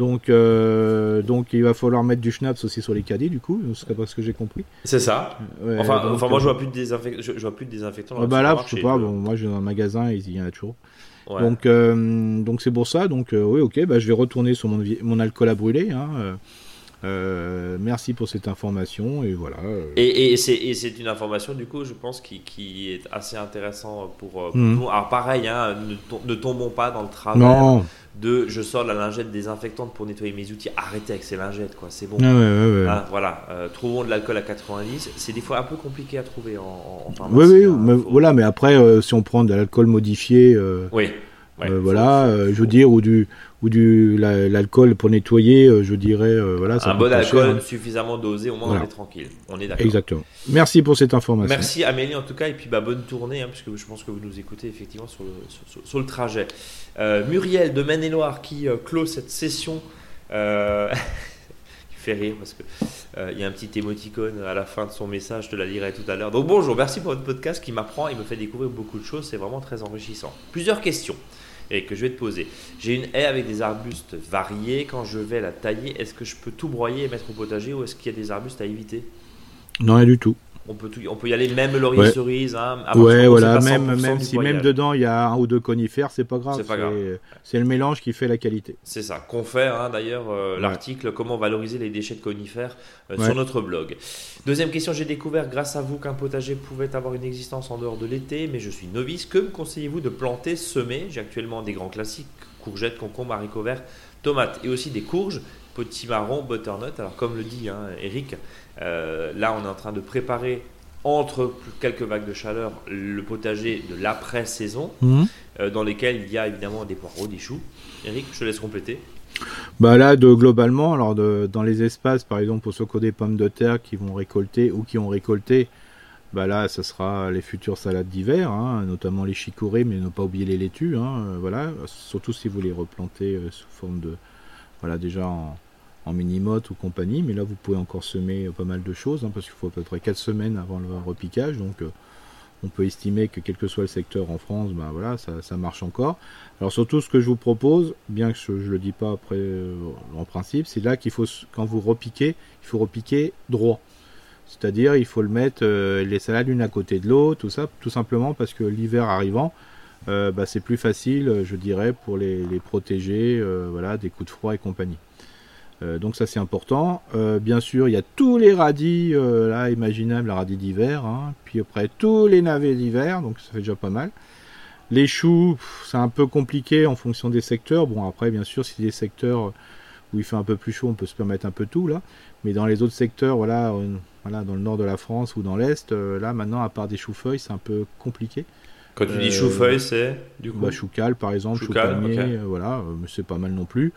Donc euh, donc il va falloir mettre du schnapps aussi sur les caddies du coup, c'est pas ce que j'ai compris. C'est ça. Ouais, Enfin, donc, enfin moi euh, je vois plus de désinfectant. Je, je vois plus de désinfectant. dans ah bah là, je supermarché, sais pas, bon, moi je vais dans un magasin, il y en a toujours. ouais. Donc, euh, donc c'est pour ça. Donc, euh, oui, ok, bah, je vais retourner sur mon, mon alcool à brûler. hein, euh, merci pour cette information et voilà. Et, et c'est une information du coup, je pense, qui, qui est assez intéressant pour, euh, pour Mhm. monde. Alors pareil, hein, ne, tom- ne tombons pas dans le non, de je sors la lingette désinfectante pour nettoyer mes outils. Arrêtez avec ces lingettes, quoi. C'est bon. Ah ouais, ouais, ouais. Hein, voilà, Euh, trouvons de l'alcool à 90. C'est des fois un peu compliqué à trouver en, en, oui, oui, hein, mais faut- voilà, mais après, euh, si on prend de l'alcool modifié, Oui. ouais, euh, faut- voilà, faut- euh, je veux dire, ou du, ou du, la- l'alcool pour nettoyer, euh, je dirais, euh, voilà, ça un bon cher, alcool hein. suffisamment dosé, au moins Voilà. on est tranquille. On est d'accord. Exactement. Merci pour cette information. Merci Amélie en tout cas et puis bah, bonne tournée hein, puisque je pense que vous nous écoutez effectivement sur le, sur, le trajet. Euh, Muriel de Maine-et-Loire qui euh, clôt cette session. Euh, qui fait rire parce que euh, il y a un petit émoticône à la fin de son message, je te la lirai tout à l'heure. Donc bonjour, merci pour votre podcast qui m'apprend et me fait découvrir beaucoup de choses, c'est vraiment très enrichissant. Plusieurs questions et que je vais te poser. J'ai une haie avec des arbustes variés. Quand je vais la tailler, est-ce que je peux tout broyer et mettre au potager ou est-ce qu'il y a des arbustes à éviter? Non, rien du tout. On peut, on peut y aller même laurier Ouais. cerise. Hein, Ouais, voilà, même, 100% même du si même broyage. dedans il y a un ou deux conifères, c'est pas grave. C'est le mélange qui fait la qualité. C'est ça, qu'on fait hein, d'ailleurs euh, Ouais. l'article Comment valoriser les déchets de conifères euh, Ouais. sur notre blog. Deuxième question, j'ai découvert grâce à vous qu'un potager pouvait avoir une existence en dehors de l'été, mais je suis novice. Que me conseillez-vous de planter, semer J'ai actuellement des grands classiques courgettes, concombres, haricots verts, tomates et aussi des courges, potimarron, butternut. Alors comme le dit hein, Eric, euh, là on est en train de préparer entre quelques vagues de chaleur le potager de l'après-saison euh, dans lesquels il y a évidemment des poireaux, des choux. Eric, je te laisse compléter. Bah là, de, globalement, alors de, dans les espaces, par exemple, pour ceux qui ont des pommes de terre qui vont récolter ou qui ont récolté, bah là, ça sera les futures salades d'hiver, hein, notamment les chicorées, mais ne pas oublier les laitues, hein, euh, voilà, surtout si vous les replantez sous forme de, voilà, déjà en, en mini-motte ou compagnie, mais là, vous pouvez encore semer euh, pas mal de choses, hein, parce qu'il faut à peu près 4 semaines avant le repiquage, donc euh, on peut estimer que quel que soit le secteur en France, bah voilà, ça, marche encore. Alors surtout, ce que je vous propose, bien que je ne le dis pas après euh, en principe, c'est là qu'il faut, quand vous repiquez, il faut repiquer droit. C'est-à-dire, il faut le mettre les salades l'une à côté de l'autre, tout ça, tout simplement parce que l'hiver arrivant, bah, c'est plus facile, je dirais, pour les, les protéger, voilà, des coups de froid et compagnie. Euh, donc ça c'est important. Euh, bien sûr, il y a tous les radis euh, là imaginables, les radis d'hiver, hein. puis après tous les navets d'hiver, donc ça fait déjà pas mal. Les choux, c'est un peu compliqué en fonction des secteurs. Bon après, bien sûr, si des secteurs où il fait un peu plus chaud, on peut se permettre un peu tout là. Mais dans les autres secteurs, voilà, euh, voilà, dans le nord de la France ou dans l'est, euh, là maintenant, à part des choux-feuilles, c'est un peu compliqué. Quand tu Euh, dis chou-feuille, c'est du coup Bah, chou cal par exemple, chou Chou-cal, palmier, ok. euh, voilà, euh, mais c'est pas mal non plus.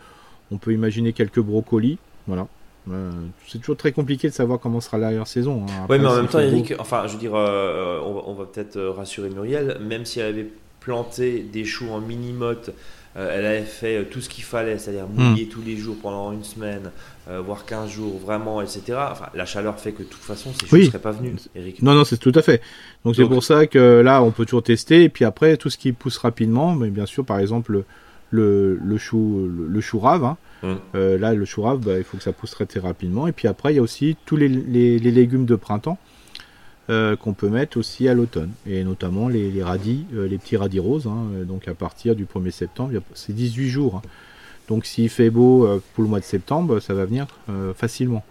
On peut imaginer quelques brocolis, voilà. Euh, c'est toujours très compliqué de savoir comment sera l'arrière-saison. hein. Oui, mais en même temps, Eric, enfin, je veux dire, euh, on va, on va peut-être euh, rassurer Muriel, même si elle avait planté des choux en mini-motte, euh, elle avait fait tout ce qu'il fallait, c'est-à-dire Hmm. mouiller tous les jours pendant une semaine, voire 15 jours, vraiment, etc. Enfin, la chaleur fait que de toute façon, ces choux ne Oui. seraient pas venus, Eric. Non, non, c'est tout à fait. Donc c'est pour ça que là, on peut toujours tester. Et puis après, tout ce qui pousse rapidement, mais bien sûr, par exemple, le, chou, le, le chou rave. hein. Mm. Euh, là, le chou rave, bah, il faut que ça pousse très, très rapidement. Et puis après, il y a aussi tous les, les, les légumes de printemps euh, qu'on peut mettre aussi à l'automne. Et notamment les, les radis, euh, les petits radis roses. hein. Donc à partir du 1er septembre, c'est 18 jours. hein. Donc s'il fait beau pour le mois de septembre, ça va venir facilement.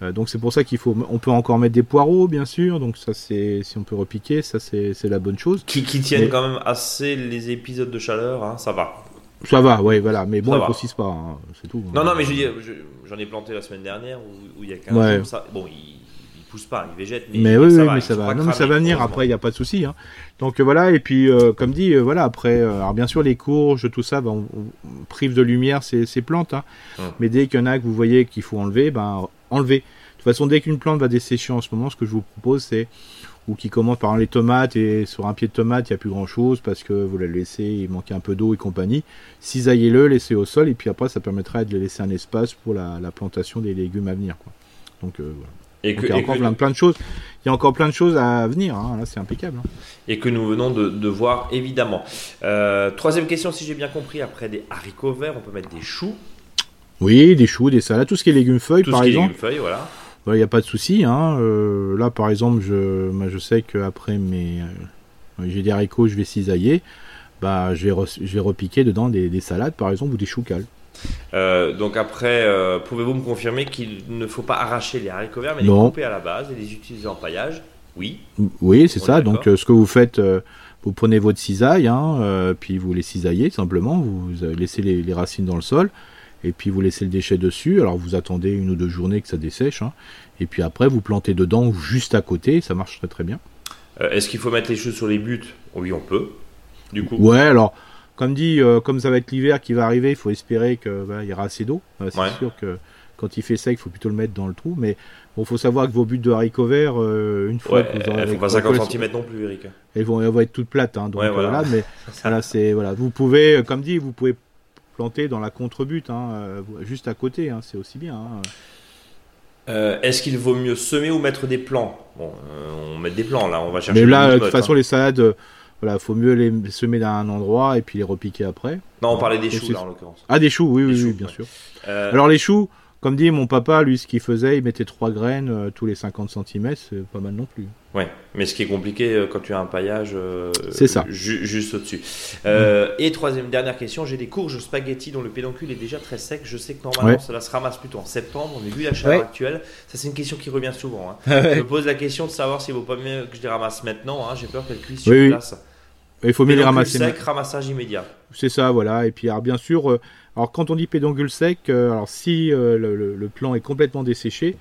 Donc c'est pour ça qu'il faut. On peut encore mettre des poireaux, bien sûr. Donc ça c'est si on peut repiquer, ça c'est c'est la bonne chose. Qui, qui tiennent Mais- quand même assez les épisodes de chaleur, hein, ça va. Ça va, ouais, voilà. Mais bon, Ça ils grossissent pas, hein, c'est tout. Non, non, mais je j'en ai planté la semaine dernière où, il y a 15 Ouais. ça, bon, il, il pousse pas, il végète, mais, Mais oui, dire, oui, va, mais ils ça va. Non, mais ça va venir. Après, il n'y a pas de souci. Hein. Donc euh, voilà. Et puis, euh, comme dit, euh, voilà. Après, euh, alors bien sûr, les courges, tout ça, ben, on, on prive de lumière ces, ces plantes. Hein. Hum. Mais dès qu'il y en a que vous voyez qu'il faut enlever, ben enlevez. De toute façon, dès qu'une plante va dessécher en ce moment, ce que je vous propose, c'est ou qui commence par exemple, les tomates et sur un pied de tomate, il n'y a plus grand chose parce que vous la laissez, il manquait un peu d'eau et compagnie. Cisaillez-le, laissez au sol et puis après, ça permettra de laisser un espace pour la, la plantation des légumes à venir. Quoi. Donc euh, voilà. Et Donc, il y a encore plein, plein de choses. Il y a encore plein de choses à venir. hein. Là, c'est impeccable. hein. et que nous venons de, de voir évidemment. Euh, troisième question, si j'ai bien compris, après des haricots verts, on peut mettre des choux, Oui, des choux, des salades, tout ce qui est légumes feuilles, tout par ce qui est exemple. légumes feuilles, voilà. Il n'y a pas de souci. Hein. Euh, là, par exemple, je, je sais qu'après mes, euh, j'ai des haricots, je vais cisailler. Bah, je vais, re- je vais repiquer dedans des, des salades, par exemple, ou des choux cales. Euh, donc après, euh, pouvez-vous me confirmer qu'il ne faut pas arracher les haricots verts, mais Non. les couper à la base et les utiliser en paillage? Oui. Oui, c'est ça. Donc, ce que vous faites, vous prenez votre cisaille, hein, puis vous les cisaillez simplement. Vous laissez les, les racines dans le sol, et puis vous laissez le déchet dessus. Alors, vous attendez une ou deux journées que ça dessèche, hein, et puis après, vous plantez dedans ou juste à côté. Ça marche très très bien. Euh, Est-ce qu'il faut mettre les choux sur les buts? Oui, on peut. Du coup, Ouais, alors, comme dit, euh, comme ça va être l'hiver qui va arriver, il faut espérer qu'il y aura assez d'eau. Euh, c'est Ouais. sûr que quand il fait sec, il faut plutôt le mettre dans le trou. Mais bon, faut savoir que vos buts de haricots verts, une fois ouais, que vous aurez elles font pas récolté- 50 cm non plus, Eric. elles vont, elles vont être toutes plates. Hein, donc Ouais, voilà. voilà. mais voilà, c'est voilà. Vous pouvez, comme dit, vous pouvez planter dans la contre-butte, hein, euh, juste à côté. Hein, c'est aussi bien. hein. Euh, Est-ce qu'il vaut mieux semer ou mettre des plants? Bon, euh, on met des plants là, on va chercher. Mais là, de toute façon, les salades, euh, voilà, faut mieux les semer dans un endroit et puis les repiquer après. Non, on parlait des choux là en l'occurrence. Ah, des choux, oui, Des oui, choux, oui, bien ouais. sûr. Alors les choux, comme dit mon papa, lui, ce qu'il faisait, il mettait trois graines euh, tous les 50 cm, c'est pas mal non plus. Ouais, mais ce qui est compliqué euh, quand tu as un paillage euh, C'est ça. ju- juste au-dessus. Euh, Et troisième, dernière question, j'ai des courges spaghetti dont le pédoncule est déjà très sec. Je sais que normalement Ouais. cela se ramasse plutôt en septembre, mais vu la chaleur Ouais. actuelle, ça c'est une question qui revient souvent. hein. Je me pose la question de savoir s'il vaut pas mieux que je les ramasse maintenant. hein. J'ai peur qu'elles cuisent sur Oui, oui. place. Il faut mieux les ramasser. sec, ramassage immédiat. C'est ça, voilà. Et puis, alors, bien sûr, euh, alors quand on dit pédoncule sec, euh, alors si euh, le, le- le plan est complètement desséché,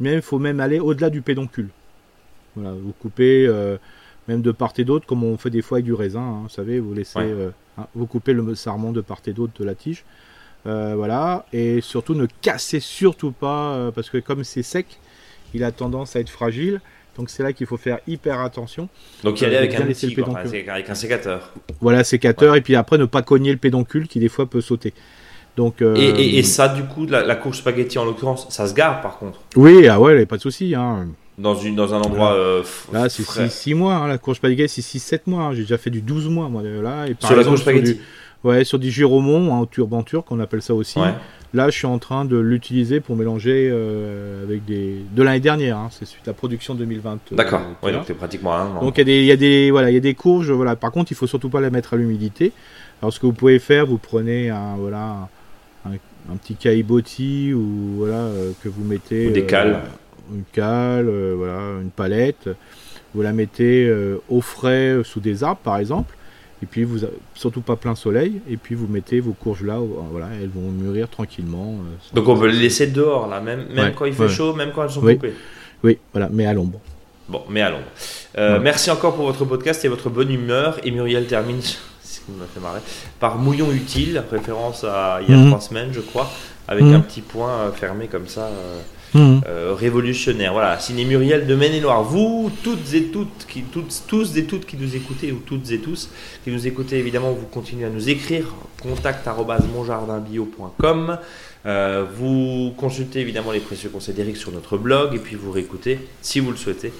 il faut même aller au-delà du pédoncule. Voilà, vous coupez euh, même de part et d'autre, comme on fait des fois avec du raisin. hein, vous savez, vous laissez, Ouais. hein, vous coupez le sarment de part et d'autre de la tige. Voilà, et surtout ne cassez surtout pas, parce que comme c'est sec, il a tendance à être fragile. Donc c'est là qu'il faut faire hyper attention. Donc y aller Euh, avec un le enfin, avec un sécateur. Voilà, sécateur, et puis après ne pas cogner le pédoncule qui des fois peut sauter. Donc, euh, Et, et- et ça, du coup, la, la courge spaghetti en l'occurrence, ça se garde par contre? Oui, ah ouais, pas de souci. Hein. dans, une, dans un endroit euh, Là, c'est frais. 6 mois. hein, La courge spaghetti, c'est 6-7 mois. hein. J'ai déjà fait du 12 mois, moi, là. Et par Sur la courge spaghetti. du, ouais, sur du gyromon, hein, en turban turc, on appelle ça aussi. Ouais. Là, je suis en train de l'utiliser pour mélanger euh, avec des. de l'année dernière. hein. C'est suite à la production 2020. euh, D'accord. Ouais, là. donc t'es pratiquement un an. Donc il y a des, il y a des, voilà, il y a des courges. Voilà. Par contre, il faut surtout pas les mettre à l'humidité. Alors ce que vous pouvez faire, vous prenez un, voilà, un, un petit caillebotis ou voilà euh, que vous mettez. Ou des euh, cales. une cale, euh, voilà, une palette. Vous la mettez euh, au frais euh, sous des arbres, par exemple. Et puis vous, surtout pas plein soleil. Et puis vous mettez vos courges là. euh, Voilà, elles vont mûrir tranquillement. euh, Donc on peut les laisser dehors là, même, même Ouais, quand il fait ouais. chaud, même quand elles sont Oui. coupées. Oui, voilà, mais à l'ombre. Bon, mais à l'ombre. Euh, Ouais. Merci encore pour votre podcast et votre bonne humeur. Et Muriel termine, ce qui m'a fait marrer, par Mouillon Utile, référence à il y a Mhm. trois semaines, je crois, avec Mhm. un petit point fermé comme ça. euh, euh, révolutionnaire. Voilà, signé Muriel de Maine-et-Loire. Vous, toutes et toutes, tous et toutes qui nous écoutez, ou toutes et tous qui nous écoutez, évidemment, vous continuez à nous écrire. Contact. Euh, vous consultez évidemment les précieux conseils d'Eric sur notre blog et puis vous réécoutez, si vous le souhaitez,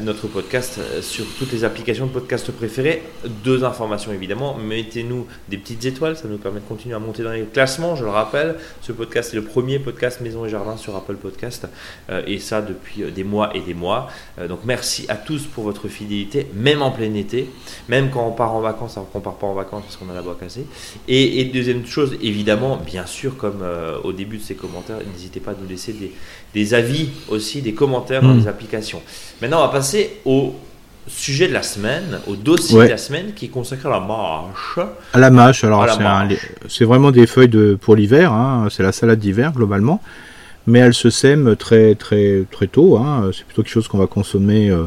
notre podcast euh, sur toutes les applications de podcast préférées. Deux informations évidemment, mettez-nous des petites étoiles, ça nous permet de continuer à monter dans les classements. Je le rappelle, ce podcast est le premier podcast Maison et Jardin sur Apple Podcast euh, et ça depuis euh, des mois et des mois. Euh, donc merci à tous pour votre fidélité, même en plein été, même quand on part en vacances, alors qu'on part pas en vacances parce qu'on a la boîte cassée. Et, et deuxième chose, évidemment, bien sûr, comme euh, au début de ces commentaires, n'hésitez pas à nous laisser des, des avis aussi, des commentaires dans Mm. les applications. Maintenant, on va passer au sujet de la semaine, au dossier Ouais. de la semaine qui est consacré à la marche. À la mâche, alors c'est mâche. vraiment des feuilles de, pour l'hiver, hein, c'est la salade d'hiver globalement, mais elle se sème très très très tôt, hein, c'est plutôt quelque chose qu'on va consommer, euh,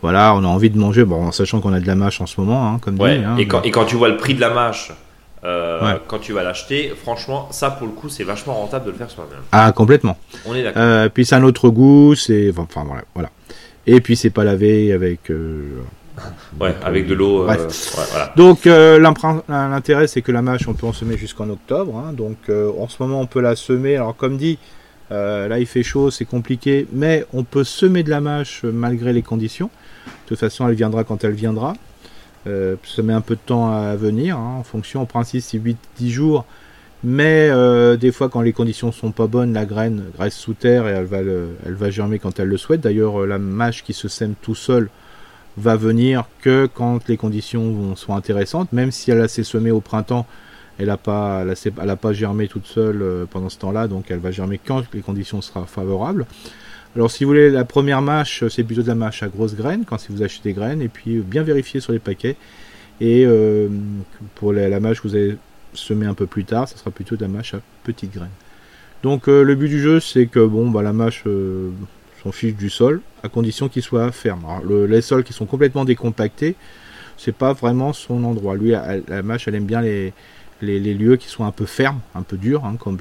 voilà, on a envie de manger, bon, en sachant qu'on a de la mâche en ce moment, hein, comme Ouais. dit. et, quand, et quand tu vois le prix de la mâche, euh, Ouais. quand tu vas l'acheter, franchement, ça pour le coup, c'est vachement rentable de le faire soi-même. Ah, complètement. On est d'accord. Euh, puis c'est un autre goût, c'est, enfin voilà, voilà. Et puis c'est pas lavé avec. euh, ouais, avec de l'eau. euh, Bref. ouais, voilà. Donc euh, l'intérêt c'est que la mâche on peut en semer jusqu'en octobre. hein. donc en ce moment on peut la semer. Alors comme dit, euh, là il fait chaud, c'est compliqué, mais on peut semer de la mâche euh, malgré les conditions. De toute façon elle viendra quand elle viendra. Euh, ça met un peu de temps à venir. hein. en fonction, en principe c'est 8-10 jours. Mais euh, des fois quand les conditions sont pas bonnes, la graine reste sous terre et elle va, germer quand elle le souhaite. D'ailleurs euh, la mâche qui se sème tout seul va venir que quand les conditions sont intéressantes, même si elle a s'est semée au printemps, elle n'a pas, a, pas germé toute seule euh, pendant ce temps-là, donc elle va germer quand les conditions seront favorables. Alors si vous voulez la première mâche, c'est plutôt de la mâche à grosses graines, quand vous achetez des graines, et puis bien vérifier sur les paquets. Et pour la, la mâche que vous allez semer un peu plus tard, ça sera plutôt de la mâche à petites graines. Donc euh, le but du jeu, c'est que bon, bah, la mâche euh, s'en fiche du sol, à condition qu'il soit ferme. Le- les sols qui sont complètement décompactés, c'est pas vraiment son endroit. Lui, la, mâche, elle aime bien les, les, lieux qui sont un peu fermes, un peu durs, hein, comme,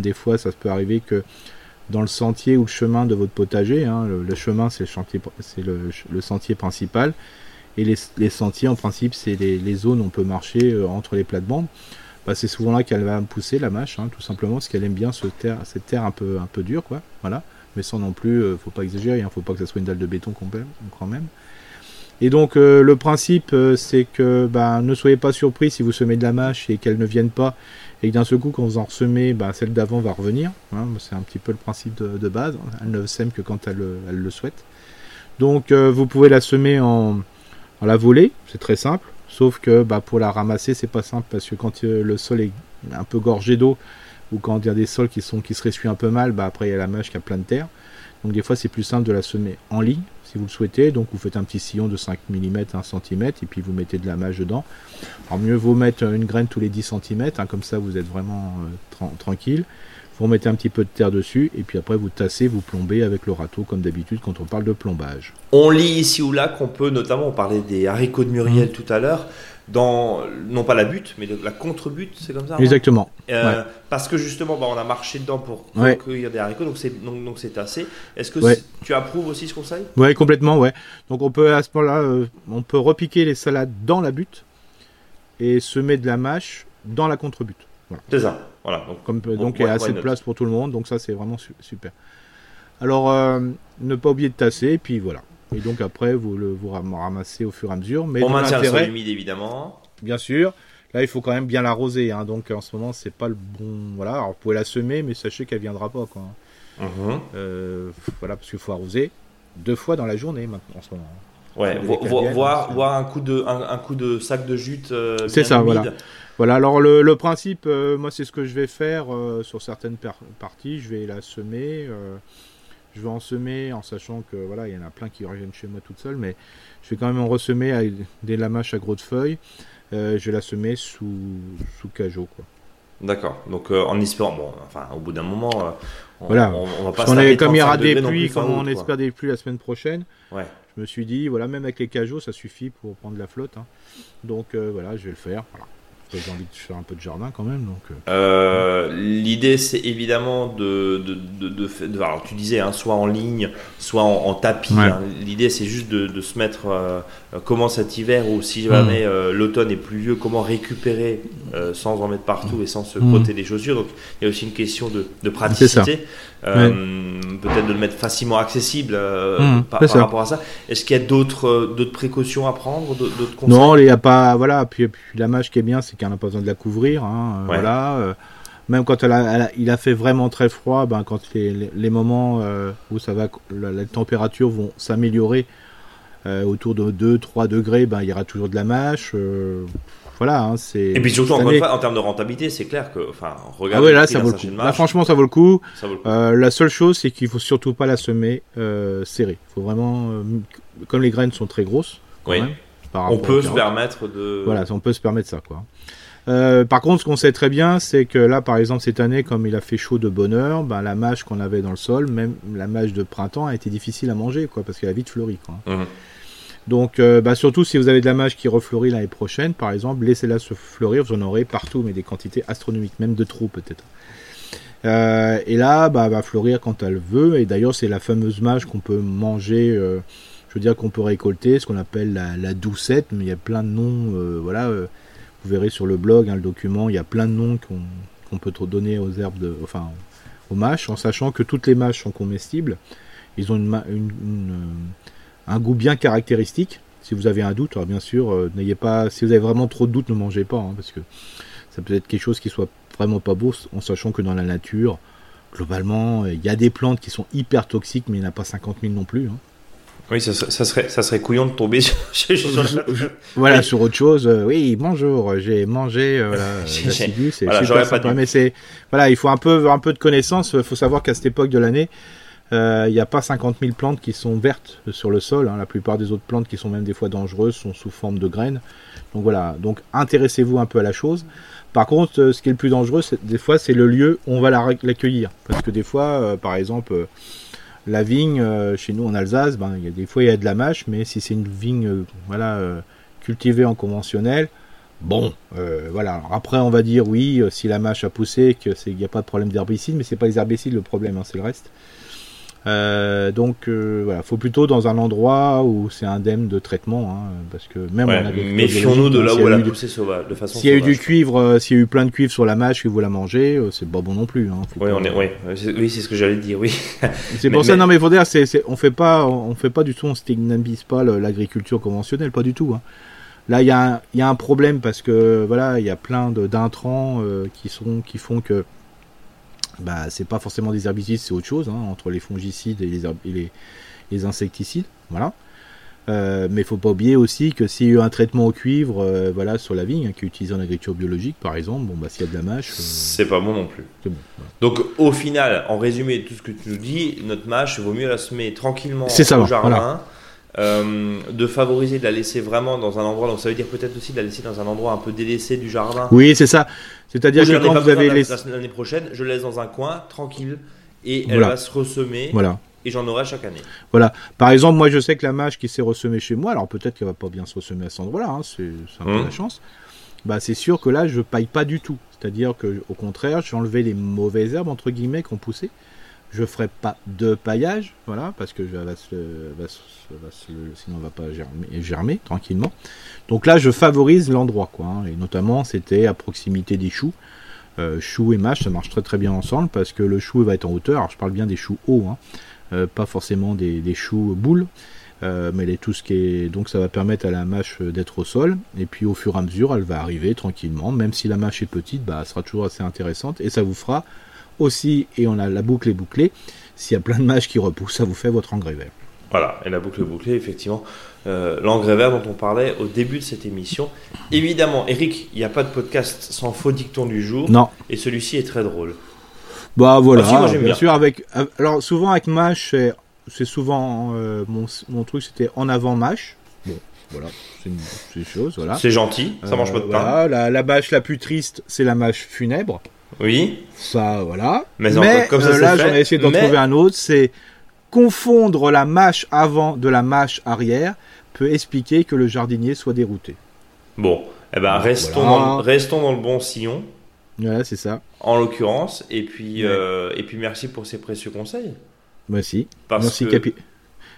des fois ça peut arriver que dans le sentier ou le chemin de votre potager, hein, le, chemin c'est le sentier principal, et les, sentiers en principe c'est les, zones où on peut marcher euh, entre les plates-bandes. Bah, c'est souvent là qu'elle va pousser la mâche, hein, tout simplement parce qu'elle aime bien cette terre un peu, un peu dure, quoi. Voilà. Mais sans non plus, euh, faut pas exagérer, hein, faut pas que ça soit une dalle de béton quand même. Et donc le principe, c'est que ben, ne soyez pas surpris si vous semez de la mâche et qu'elle ne vienne pas, et que d'un seul coup, quand vous en ressemez, ben, celle d'avant va revenir. Hein. c'est un petit peu le principe de, base. Elle ne sème que quand elle, le souhaite. Donc vous pouvez la semer en, en la volée, c'est très simple. Sauf que bah, pour la ramasser, c'est pas simple parce que quand le sol est un peu gorgé d'eau ou quand il y a des sols qui, sont, qui se ressuient un peu mal, bah, après il y a la mâche qui a plein de terre. Donc des fois c'est plus simple de la semer en ligne si vous le souhaitez. Donc vous faites un petit sillon de 5 mm, 1 cm et puis vous mettez de la mâche dedans. Alors mieux vaut mettre une graine tous les 10 cm, hein, comme ça vous êtes vraiment euh, tranquille. Vous mettez un petit peu de terre dessus et puis après vous tassez, vous plombez avec le râteau comme d'habitude quand on parle de plombage. On lit ici ou là qu'on peut notamment, on parlait des haricots de Muriel mmh. tout à l'heure, dans non pas la butte, mais la contre-butte, c'est comme ça Exactement. Euh, parce que justement, bah, on a marché dedans pour recueillir des haricots, donc c'est donc, donc c'est assez. Est-ce que tu approuves aussi ce conseil? Oui, complètement, ouais. Donc on peut à ce moment-là, euh, on peut repiquer les salades dans la butte et semer de la mâche dans la contre-butte. C'est ça. Voilà. Donc, Comme, donc il y a assez de place pour tout le monde, donc ça c'est vraiment super. Alors, euh, ne pas oublier de tasser, et puis voilà. Et donc après, vous le vous ramassez au fur et à mesure. Mais On maintient le sol humide évidemment. Bien sûr. Là, il faut quand même bien l'arroser. Hein. Donc en ce moment, c'est pas le bon. Voilà. Alors vous pouvez la semer, mais sachez qu'elle viendra pas. Quoi. Mhm. Euh, voilà, parce qu'il faut arroser deux fois dans la journée maintenant en ce moment. Ouais, voir, voir un coup de un, coup de sac de jute. Euh, c'est ça, voilà. Voilà, alors le, principe, euh, moi c'est ce que je vais faire euh, sur certaines parties, je vais la semer, je vais en semer en sachant que voilà, il y en a plein qui reviennent chez moi toutes seules, mais je vais quand même en ressemer avec des lamaches à gros de feuilles, je vais la semer sous, sous cajot quoi. D'accord, donc en espérant, bon, enfin au bout d'un moment, on, voilà. on, va pas comme il y aura des pluies, comme on espère des pluies la semaine prochaine, ouais. Je me suis dit, voilà, même avec les cajots, ça suffit pour prendre la flotte, hein. donc voilà, je vais le faire, voilà j'ai envie de faire un peu de jardin quand même. Donc, euh. Euh, L'idée, c'est évidemment de, de, de, Alors, tu disais, hein, soit en ligne, soit en, tapis. Hein. L'idée, c'est juste de, se mettre. Euh, comment cet hiver, ou si jamais hmm. l'automne est pluvieux, comment récupérer sans en mettre partout et sans se hmm. les chaussures. Donc, il y a aussi une question de, praticité. Peut-être de le mettre facilement accessible hmm, par, rapport à ça. Est-ce qu'il y a d'autres précautions à prendre d'autres conseils? Non, il n'y a pas. Voilà, puis, puis la mâche qui est bien, c'est qu'il n'a pas besoin de la couvrir. Hein, euh, voilà. Euh, même quand elle a, il a fait vraiment très froid, ben, quand les, les moments euh, où ça va, la, les températures vont s'améliorer autour de 2-3 degrés, ben, il y aura toujours de la mâche. Voilà, hein, c'est. Et puis surtout, encore une fois, en termes de rentabilité, c'est clair que, enfin, regarde. Ah là, ça vaut le coup. Là, franchement, ça vaut le coup. la seule chose, c'est qu'il faut surtout pas la semer serrée. Il faut vraiment, comme les graines sont très grosses. oui. on peut se permettre de. Voilà, on peut se permettre ça, quoi. Euh, par contre, ce qu'on sait très bien, c'est que là, par exemple, cette année, comme il a fait chaud de bonne heure, ben, la mâche qu'on avait dans le sol, même la mâche de printemps, a été difficile à manger, quoi, parce qu'elle a vite fleuri. Quoi. Mhm. Donc, euh, bah, surtout si vous avez de la mâche qui refleurit l'année prochaine, par exemple, laissez-la se fleurir, vous en aurez partout, mais des quantités astronomiques, même de trop peut-être. Euh, et là, bah, va fleurir quand elle veut, et d'ailleurs, c'est la fameuse mâche qu'on peut manger, je veux dire qu'on peut récolter, ce qu'on appelle la, doucette, mais il y a plein de noms, voilà vous verrez sur le blog, hein, le document, il y a plein de noms qu'on peut donner aux herbes, de, enfin aux mâches, en sachant que toutes les mâches sont comestibles. Ils ont une, euh, un goût bien caractéristique. Si vous avez un doute, alors bien sûr, euh, n'ayez pas. Si vous avez vraiment trop de doutes, ne mangez pas, hein, parce que ça peut être quelque chose qui soit vraiment pas beau, en sachant que dans la nature, globalement, il y a des plantes qui sont hyper toxiques, mais il n'y en a pas 50 000 non plus. Hein. Oui, ça, serait, ça serait couillon de tomber sur, voilà, sur autre chose. Euh, oui, bonjour, j'ai mangé euh, la, c'est voilà, mais c'est voilà, il faut un peu un peu de connaissance. Il faut savoir qu'à cette époque de l'année, euh, il n'y a pas 50 000 plantes qui sont vertes sur le sol. Hein. La plupart des autres plantes qui sont même des fois dangereuses sont sous forme de graines. Donc voilà, donc intéressez-vous un peu à la chose. Par contre, ce qui est le plus dangereux, des fois, c'est le lieu où on va l'accueillir. Parce que des fois, par exemple la vigne, euh, chez nous en Alsace, ben, des fois il y a de la mâche, mais si c'est une vigne euh, euh, cultivée en conventionnel, bon, voilà. après, on va dire oui, si la mâche a poussé, qu'il n'y a pas de problème d'herbicide, mais c'est pas les herbicides le problème, hein, c'est le reste. Euh, donc euh, voilà, faut plutôt dans un endroit où c'est indemne de traitement, hein, parce que même Ouais, Méfions-nous de là où elle a poussé sauvage, de façon S'il y a eu du cuivre, euh, s'il y a eu plein de cuivre sur la mâche et vous la mangez, euh, c'est pas bon non plus. Hein, Oui, on est, c'est- oui, c'est ce que j'allais dire, oui. C'est Mais- pour ça, mais- non mais faut dire, c'est, c'est- on fait pas, on fait pas du tout, on stigmatise pas l'agriculture conventionnelle, pas du tout. hein. Là, il y, a un- il y a un problème parce que voilà, il y a plein de, d'intrants euh, qui sont, qui font que, bah, c'est pas forcément des herbicides, c'est autre chose, hein, entre les fongicides et les, herb- et les, les insecticides, voilà. Euh, mais faut pas oublier aussi que s'il y a eu un traitement au cuivre, euh, voilà, sur la vigne, hein, qui est utilisé en agriculture biologique, par exemple, bon bah s'il y a de la mâche, euh, C'est pas bon non plus. c'est bon. voilà. Donc, au final, en résumé, tout ce que tu nous dis, notre mâche, vaut mieux la semer tranquillement C'est ça, au jardin. voilà. Euh, de favoriser de la laisser vraiment dans un endroit, donc ça veut dire peut-être aussi de la laisser dans un endroit un peu délaissé du jardin. Oui, c'est ça. C'est-à-dire que quand vous avez la- laissé, la- l'année prochaine, je la laisse dans un coin, tranquille, et elle va se ressemer, voilà. et j'en aurai chaque année. Voilà. Par exemple, moi, je sais que la mâche qui s'est ressemée chez moi, alors peut-être qu'elle va pas bien se ressemer à cet endroit-là, hein, c'est un peu Mhm. la chance. Bah, c'est sûr que là, je paille pas du tout. C'est-à-dire que, au contraire, j'ai enlevé les mauvaises herbes entre guillemets qui ont poussé. Je ferai pas de paillage, voilà, parce que va se, va se- va se- sinon elle va pas germer, tranquillement. Donc là, je favorise l'endroit, quoi. hein, et notamment, c'était à proximité des choux. Euh, choux et mâche, ça marche très très bien ensemble parce que le chou va être en hauteur. Alors, je parle bien des choux hauts, hein, euh, pas forcément des, choux boules. Euh, mais les, tout ce qui est donc ça va permettre à la mâche d'être au sol et puis au fur et à mesure elle va arriver tranquillement même si la mâche est petite bah elle sera toujours assez intéressante et ça vous fera aussi et on a la boucle est bouclée s'il y a plein de mâches qui repoussent ça vous fait votre engrais vert Voilà, et la boucle est bouclée, effectivement. Euh, L'engrais vert dont on parlait au début de cette émission. Évidemment, Eric, il n'y a pas de podcast sans faux dicton du jour, non et celui-ci est très drôle. bah voilà Ah, si, moi, j'aime bien, bien. sûr avec euh, alors souvent avec mâche c'est souvent euh, mon, mon truc c'était en avant mâche bon voilà c'est une, une chose voilà C'est gentil, ça mange Euh, pas de pain. voilà, la, la mâche la plus triste c'est la mâche funèbre Oui, Ça, voilà. Mais Mais, en- comme ça, euh, là, j'en ai essayé d'en Mais- trouver un autre. C'est confondre la mâche avant de la mâche arrière peut expliquer que le jardinier soit dérouté. bon, eh ben, Voilà. restons, dans, le- restons dans le bon sillon, Voilà, c'est ça. en l'occurrence, et puis, Ouais. euh, et puis merci pour ces précieux conseils. Merci. Parce Merci, que, capi-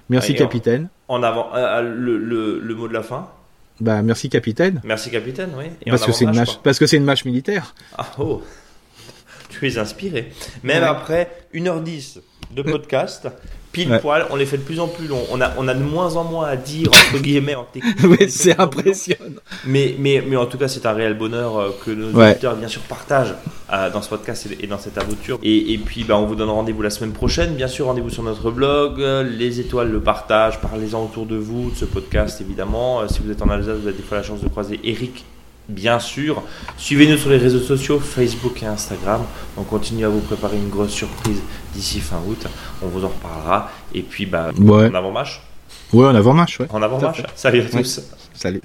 merci Allez, capitaine. en avant, euh, le, le- le mot de la fin, Bah, merci capitaine. merci capitaine, oui. Et Parce que c'est une parce que c'est une mâche militaire. Ah oh Tu es inspiré. Même Ouais. après 1h10 de podcast, pile Ouais. poil, on les fait de plus en plus longs. On a, on a de moins en moins à dire, entre guillemets, en technique. Oui, c'est impressionnant. Mais, mais, mais en tout cas, c'est un réel bonheur euh, que nos Ouais. auditeurs, bien sûr, partagent euh, dans ce podcast et, dans cette aventure. Et, et puis, bah, on vous donne rendez-vous la semaine prochaine. Bien sûr, rendez-vous sur notre blog. euh, Les étoiles le partagent. Parlez-en autour de vous, de ce podcast, évidemment. Si vous êtes en Alsace, vous avez des fois la chance de croiser Eric, bien sûr. Suivez-nous sur les réseaux sociaux, Facebook et Instagram. On continue à vous préparer une grosse surprise d'ici fin août. On vous en reparlera. Et puis, bah, Ouais. en avant-match. Ouais, en avant mâche, ouais. En avant-match. Salut à Ouais. tous. Salut.